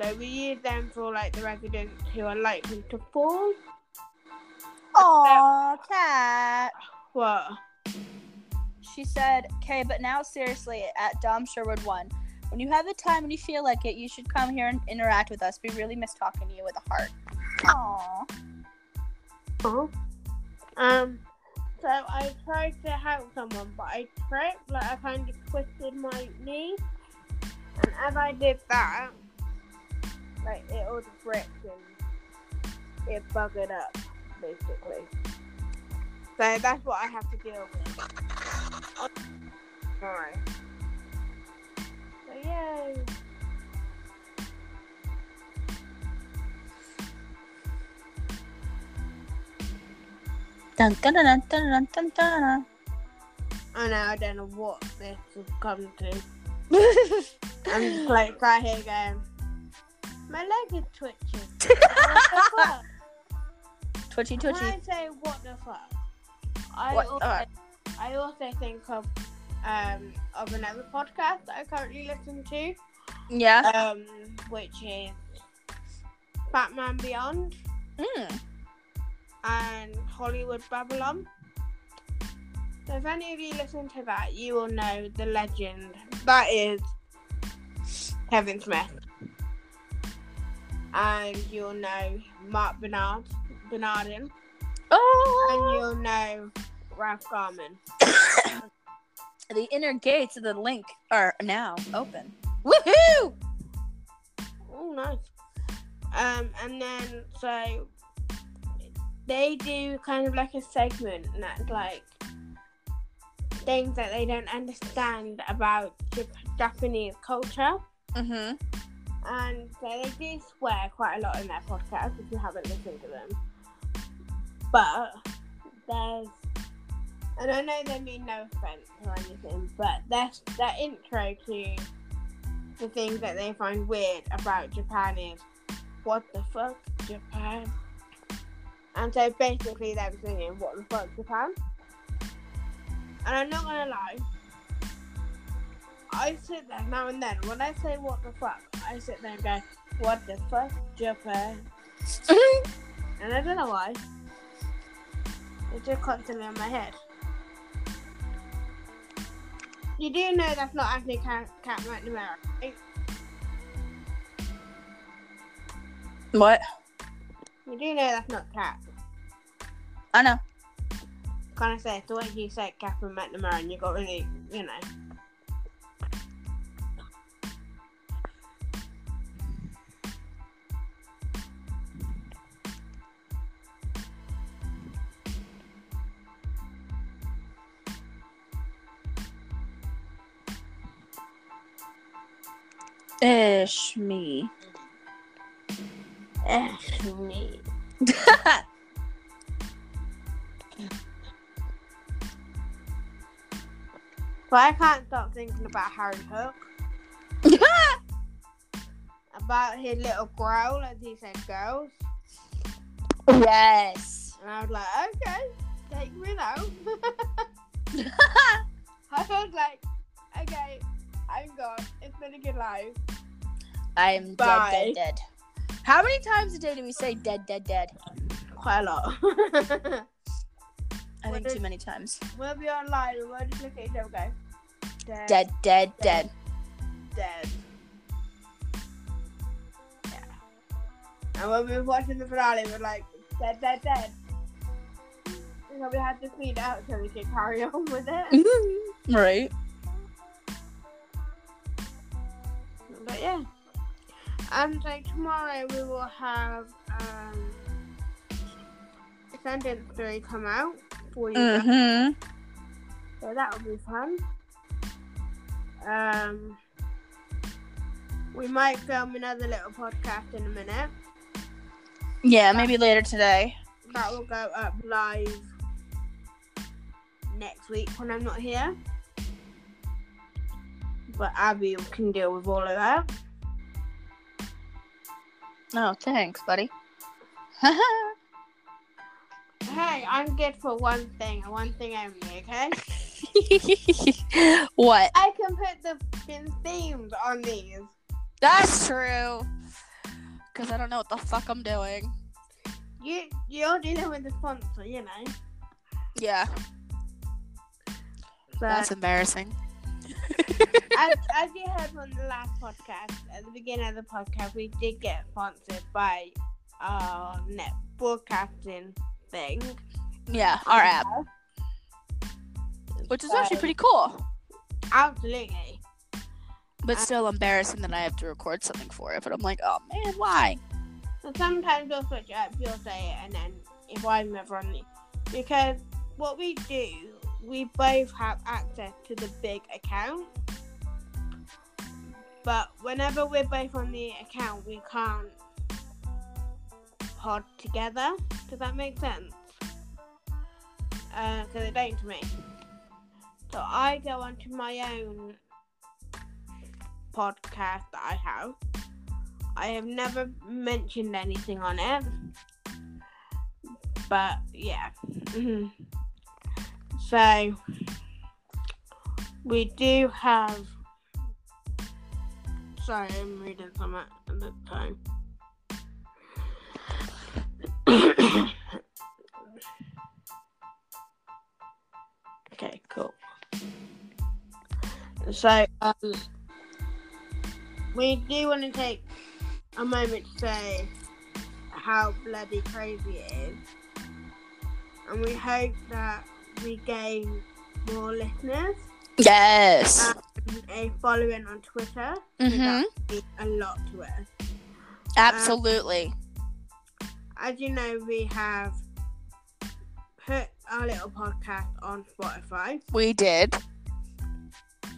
So we use them for like the residents who are likely to fall. Aw, cat. What? She said, "Okay, but now seriously, at Dom Sherwood One, when you have the time and you feel like it, you should come here and interact with us. We really miss talking to you with a heart." Aw. Oh. Um. So I tried to help someone, but I tripped. Like I kind of twisted my knee, and as I did that, like it all just ripped and it buggered up, basically. So that's what I have to deal with. Alright. So yay. Dun dun dun dun dun dun dun. I know I don't know what this has come to. I'm just like right here going. My leg is twitching. what the fuck? Twitchy When. I say what the fuck, I What- also, alright. I also think of um of another podcast that I currently listen to, Yeah. um, which is Fatman Beyond Mm. and Hollywood Babylon. So if any of you listen to that, you will know the legend that is Kevin Smith. And you'll know Marc Bernard, Bernardin, Oh. and you'll know Ralph Garman. The inner gates of the link are now open. Woohoo! Oh, nice. Um, and then so they do kind of like a segment that's like things that they don't understand about Jap- Japanese culture. Mm-hmm. And so they do swear quite a lot in their podcast if you haven't listened to them. But there's, and I know they mean no offense or anything, but there's their intro to the things that they find weird about Japan is what the fuck Japan. And so basically they're singing what the fuck Japan. And I'm not gonna lie, I sit there now and then when I say what the fuck, I sit there and go, what the fuck Japan. And I don't know why. It's just constantly in my head. You do know that's not Anthony Cat, Kat McNamara, right? what? You do know that's not Kat. I know. Kind of say it's the way you said Katherine McNamara and you got really, you know. Ish me. Ashley. But I can't stop thinking about Harry Hook. About his little growl as he said girls. yes. And I was like, okay, take me now. I was like, okay, I'm gone. It's been a good life. I'm Bye. dead, dead, dead. How many times a day do we say dead, dead, dead? Quite a lot. I What think is- too many times. we'll be online we'll just look at each other go, dead, Dead, dead, dead. dead. Yeah. And when we were watching the finale, we're like, dead, dead, dead. So we had to speed out so we could carry on with it. right. But yeah. And so tomorrow we will have um, sentence three come out for you. Mm-hmm. So that will be fun. Um, we might film another little podcast in a minute. Yeah, maybe later today. That will go up live next week when I'm not here. But Abby can deal with all of that. Oh, thanks, buddy. Hey, I'm good for one thing and one thing only, okay? what? I can put the themes on these. That's true. Because I don't know what the fuck I'm doing. You you're dealing with the sponsor, you know. Yeah, So that's embarrassing. As, as you heard from the last podcast, at the beginning of the podcast, we did get sponsored by our net broadcasting thing. yeah, our um, app, which is actually pretty cool. Absolutely. But uh, still embarrassing that I have to record something for it. But I'm like, oh man, why? So sometimes you'll switch up, you'll say it, and then if I'm ever on the. Because what we do, we both have access to the big account. But whenever we're both on the account, we can't pod together. Does that make sense? Uh, because it don't to me. So I go onto my own podcast that I have. I have never mentioned anything on it. But yeah. So we do have sorry, I'm reading something at the time. okay, cool. So um we do want to take a moment to say how bloody crazy it is. And we hope that we gain more listeners Yes. a following on Twitter. Mhm. That a lot to us. Absolutely. As you know, we have put our little podcast on Spotify. we did.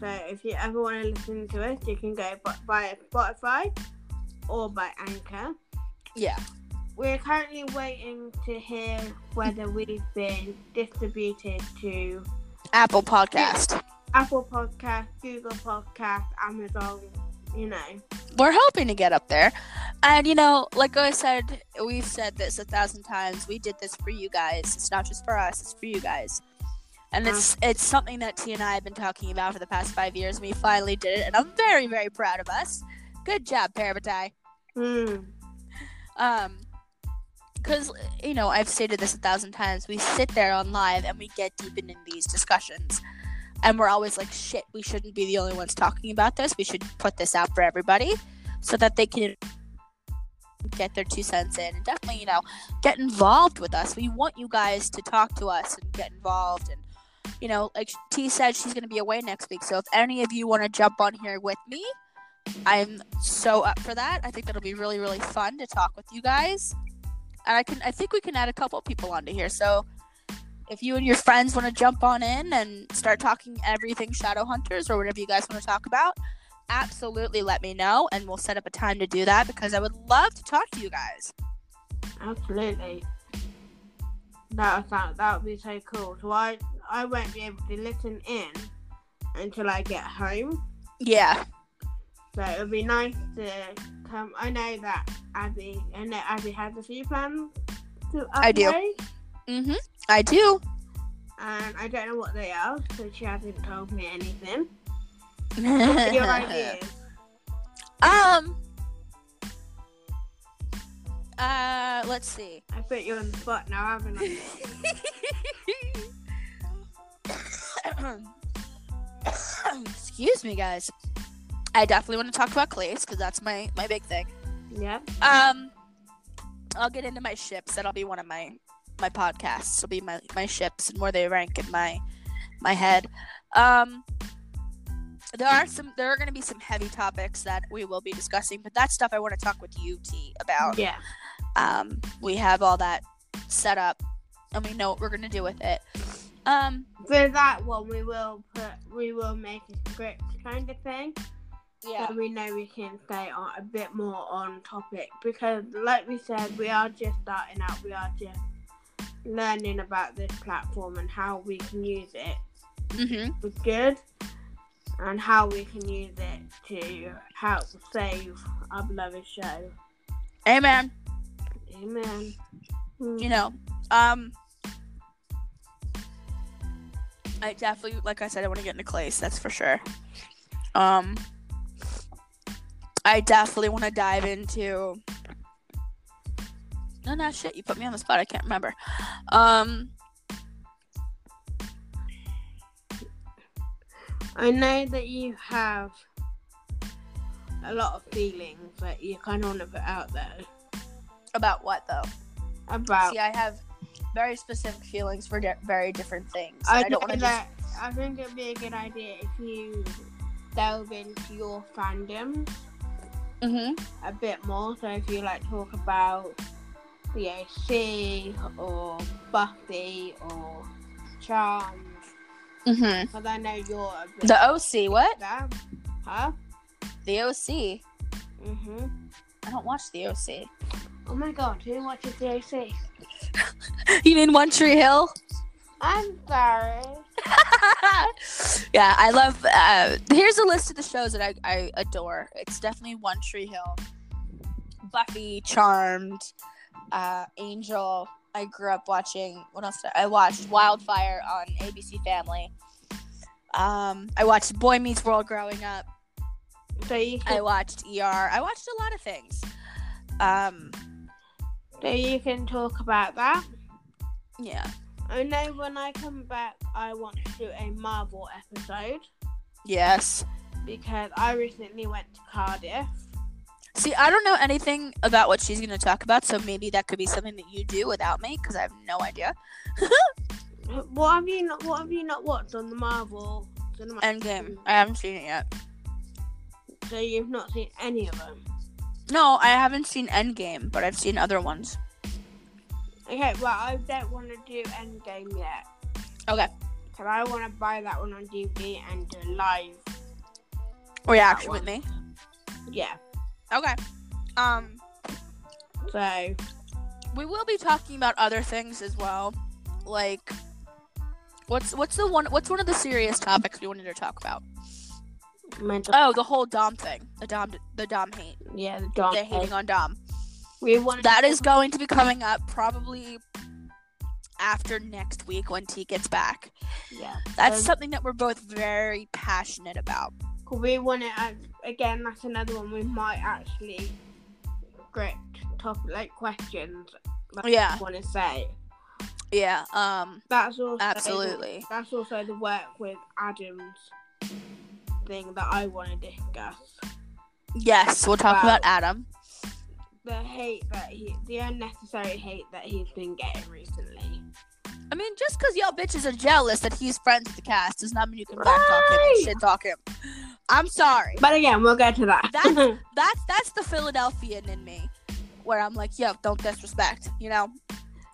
So if you ever want to listen to us, you can go by Spotify or by Anchor. Yeah. We're currently waiting to hear whether we've been distributed to Apple Podcast. Apple Podcast, Google Podcast, Amazon, you know. We're hoping to get up there. And you know, like I said, we've said this a thousand times. We did this for you guys. It's not just for us, it's for you guys. And it's it's something that T and I have been talking about for the past five years. We finally did it, and I'm very, very proud of us. Good job, Parabatai. Hmm. Um, because you know I've stated this a thousand times. We sit there on live and we get deep into these discussions, and we're always like, "Shit, we shouldn't be the only ones talking about this. We should put this out for everybody, so that they can get their two cents in and definitely, you know, get involved with us. We want you guys to talk to us and get involved and." You know, like T said, she's going to be away next week. So if any of you want to jump on here with me, I'm so up for that. I think that'll be really, really fun to talk with you guys. And I can I think we can add a couple people onto here. So if you and your friends want to jump on in and start talking everything Shadow Hunters or whatever you guys want to talk about, absolutely let me know and we'll set up a time to do that because I would love to talk to you guys. Absolutely. That would sound, that would be so cool. So I I won't be able to listen in until I get home. Yeah. So it would be nice to come. I know that Abby, I know Abby has a few plans to upload, I do. Mhm. I do. and I don't know what they are, so she hasn't told me anything. Your ideas? um uh let's see. I put you on the spot now, haven't I? Excuse me, guys. I definitely want to talk about Clace because that's my my big thing. yeah. Um, I'll get into my ships. That'll be one of my my podcasts. It'll be my my ships and where they rank in my my head. Um, there are some there are going to be some heavy topics that we will be discussing, but that's stuff I want to talk with you T about. Yeah. Um, we have all that set up, and we know what we're going to do with it. Um, For that one, we will put we will make a script kind of thing. Yeah, So we know we can stay on a bit more on topic because, like we said, we are just starting out. We are just learning about this platform and how we can use it mm-hmm. for good, and how we can use it to help save our beloved show. Amen. Amen. Hmm. you know um i definitely like i said i want to get into Clace that's for sure um i definitely want to dive into no no shit you put me on the spot i can't remember um I know that you have a lot of feelings that you kind of want to put out there about what though about. see i have very specific feelings for very different things I, i don't want to that. I think it'd be a good idea if you delve into your fandom just mm-hmm. a bit more. So if you like talk about the OC or Buffy or Mm-hmm. because I know you're a bit the oc what that. Huh? the oc Mhm. i don't watch the oc Oh my god, who watches the OC? you mean one tree hill I'm sorry. yeah, I love. Uh, here's a list of the shows that I, I adore. It's definitely One Tree Hill, Buffy, Charmed, uh, Angel. I grew up watching. What else? Did I, I watched Wildfire on ABC Family. Um, I watched Boy Meets World growing up. So you I watched ER. I watched a lot of things. Um, so you can talk about that. yeah, I know when I come back, I want to do a Marvel episode yes. because I recently went to Cardiff. See, I don't know anything about what she's going to talk about, so maybe that could be something that you do without me because I have no idea. What have you not? What have you not watched on the Marvel cinema? Endgame. I haven't seen it yet. So you've not seen any of them. No, I haven't seen Endgame, but I've seen other ones. Okay, well I don't want to do Endgame yet Okay. because I want to buy that one on DVD and do live. Reaction one. with me. Yeah. Okay. Um, So we will be talking about other things as well, like what's what's the one what's one of the serious topics we wanted to talk about? mental. Oh, the whole Dom thing, the Dom the Dom hate, yeah, the Dom. the hating on Dom. We want That is going to be coming up probably after next week when T gets back. Yeah. That's something that we're both very passionate about. We want to uh, again. That's another one we might actually script top like questions. Like Yeah. Want to say Yeah. Um. that's also Absolutely. that's also the work with Adam's thing that I want to discuss. Yes, we'll talk Wow. about Adam. The hate that he, the unnecessary hate that he's been getting recently. I mean, just because y'all bitches are jealous that he's friends with the cast does not mean you can back talk him and shit talk him. I'm sorry. But again, we'll get to that. That's- That's that's the Philadelphian in me, where I'm like, yo, don't disrespect. You know,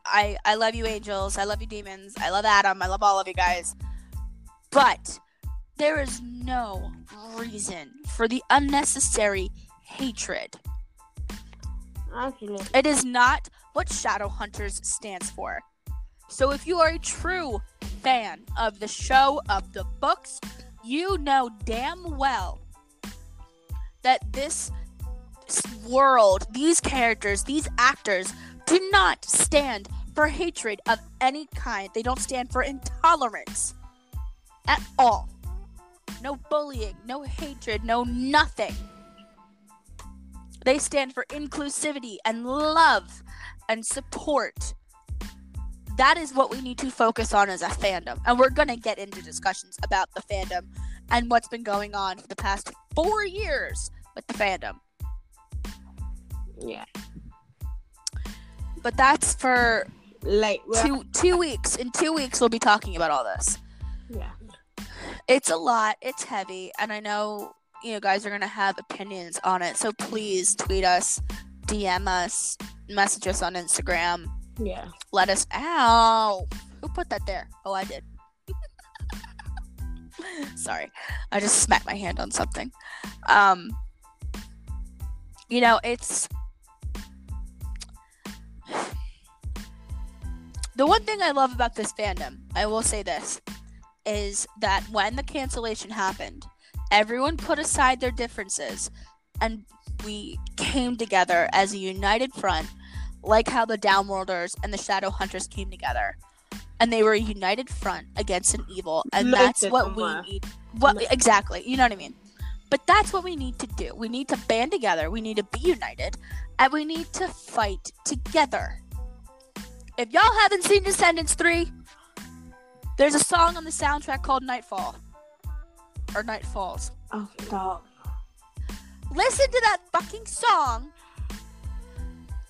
I I love you, angels. I love you, demons. I love Adam. I love all of you guys. But there is no reason for the unnecessary hatred. It is not what Shadowhunters stands for. So if you are a true fan of the show, of the books, you know damn well that this world, these characters, these actors do not stand for hatred of any kind. They don't stand for intolerance at all. No bullying, no hatred, no nothing. They stand for inclusivity and love and support. That is what we need to focus on as a fandom. And we're going to get into discussions about the fandom and what's been going on for the past four years with the fandom. Yeah. But that's for like well, two two weeks. In two weeks, we'll be talking about all this. Yeah. it's a lot. It's heavy, and I know you know guys are gonna have opinions on it. So please tweet us, DM us, message us on Instagram. Yeah. Let us. out. Who put that there? Oh, I did. Sorry, I just smacked my hand on something. Um, you know, it's the one thing I love about this fandom. I will say this is that when the cancellation happened, everyone put aside their differences and we came together as a united front, like how the Downworlders and the Shadow Hunters came together. And they were a united front against an evil, and that's what we need. What exactly? You know what I mean? But that's what we need to do. We need to band together. We need to be united, and we need to fight together. If y'all haven't seen Descendants 3, there's a song on the soundtrack called Nightfall. Or Night Falls. Oh, stop. Listen to that fucking song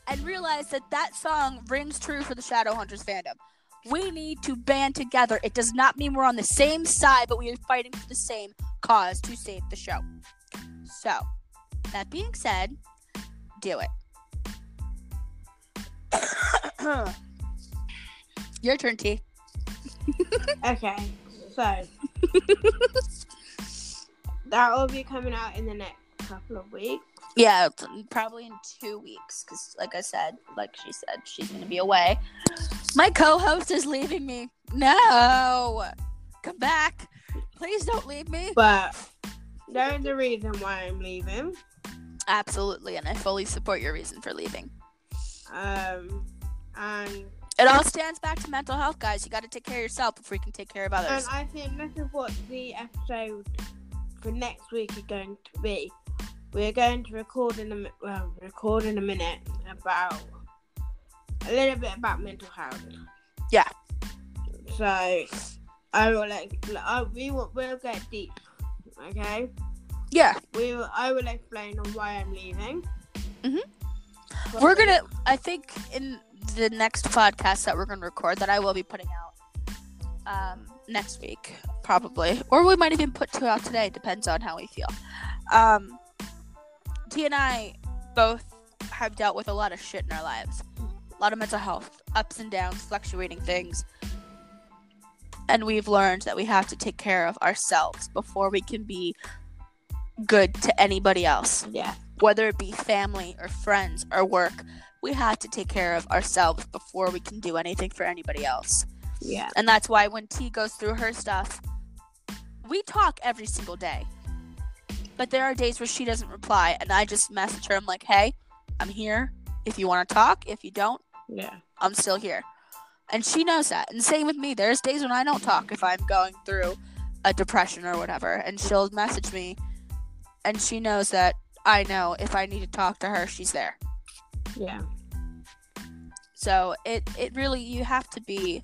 and realize that that song rings true for the Shadowhunters fandom. We need to band together. It does not mean we're on the same side, but we are fighting for the same cause to save the show. So, that being said, do it. Your turn, T. Okay, so that will be coming out in the next couple of weeks. Yeah, probably in two weeks. Because, like I said, like she said, she's going to be away. My co host is leaving me. No! Come back. Please don't leave me. But there's a reason why I'm leaving. Absolutely. And I fully support your reason for leaving. Um, and It all stands back to mental health, guys. You got to take care of yourself before you can take care of others. and. I think this is what the episode for next week is going to be. We're going to record in a well, record in a minute about a little bit about mental health. Yeah. So I will like I, we will we'll get deep. Okay. Yeah. We will, I will explain on why I'm leaving. Mhm. We're going to, I think, in the next podcast that we're going to record, that I will be putting out um, next week, probably. Or we might even put two out today, depends on how we feel. Um, T and I both have dealt with a lot of shit in our lives. A lot of mental health, ups and downs, fluctuating things. And we've learned that we have to take care of ourselves before we can be good to anybody else Yeah. whether it be family or friends or work, we have to take care of ourselves before we can do anything for anybody else. Yeah. And that's why when T goes through her stuff, we talk every single day. But there are days where she doesn't reply, and I just message her. I'm like, hey, I'm here. If you want to talk, if you don't, Yeah. I'm still here. And she knows that. And same with me. There's days when I don't talk if I'm going through a depression or whatever. And she'll message me. And she knows that I know if I need to talk to her, she's there. Yeah. So it, it really, you have to be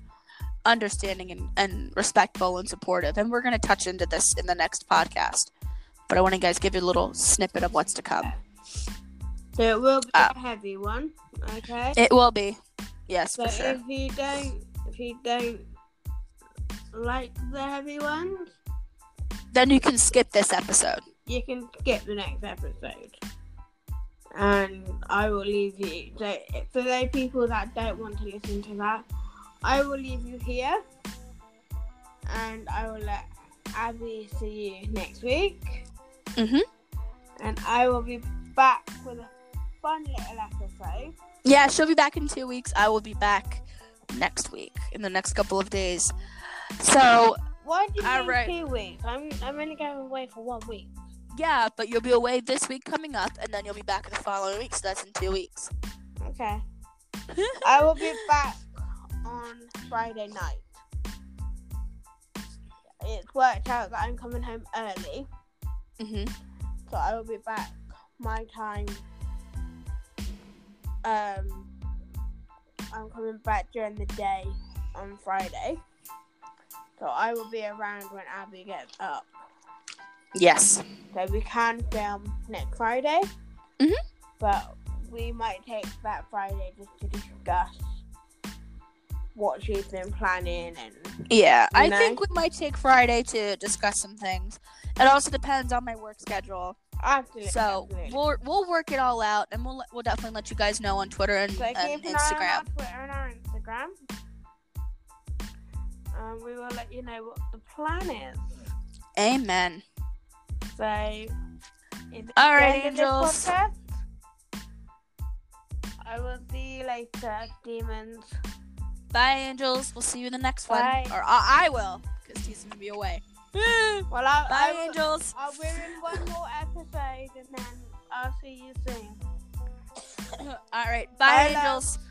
understanding and, and respectful and supportive. And we're going to touch into this in the next podcast. But I want to guys give you a little snippet of what's to come. So it will be Uh, a heavy one. Okay. It will be. Yes, So for sure. if you don't, if you don't like the heavy ones, Then you can skip this episode. you can skip the next episode, and I will leave you. So for those people that don't want to listen to that, I will leave you here, and I will let Abby see you next week, Mm-hmm. and I will be back with a fun little episode. Yeah, she'll be back in two weeks. I will be back next week in the next couple of days. So Why do you All right. two weeks? I'm I'm only going away for one week. yeah, but you'll be away this week coming up, and then you'll be back in the following week. So that's in two weeks. Okay. I will be back on Friday night. It's worked out that I'm coming home early, hmm so I will be back my time. Um, I'm coming back during the day on Friday, so I will be around when Abby gets up. Yes. So we can film next Friday, Mhm. but we might take that Friday just to discuss what she's been planning and Yeah, I know? think we might take Friday to discuss some things. It also depends on my work schedule. absolutely. So absolutely. we'll we'll work it all out, and we'll we'll definitely let you guys know on Twitter and, So and an Instagram. Twitter and our Instagram. Um, we will let you know what the plan is. Amen. So, All right, end of this angels. podcast? I will see you later, demons. Bye, angels. We'll see you in the next Bye. one, or I, I will, because he's gonna be away. Bye, Well, I, I angels. Uh, we're in one more episode, and then I'll see you soon. all right, bye, Bye, angels.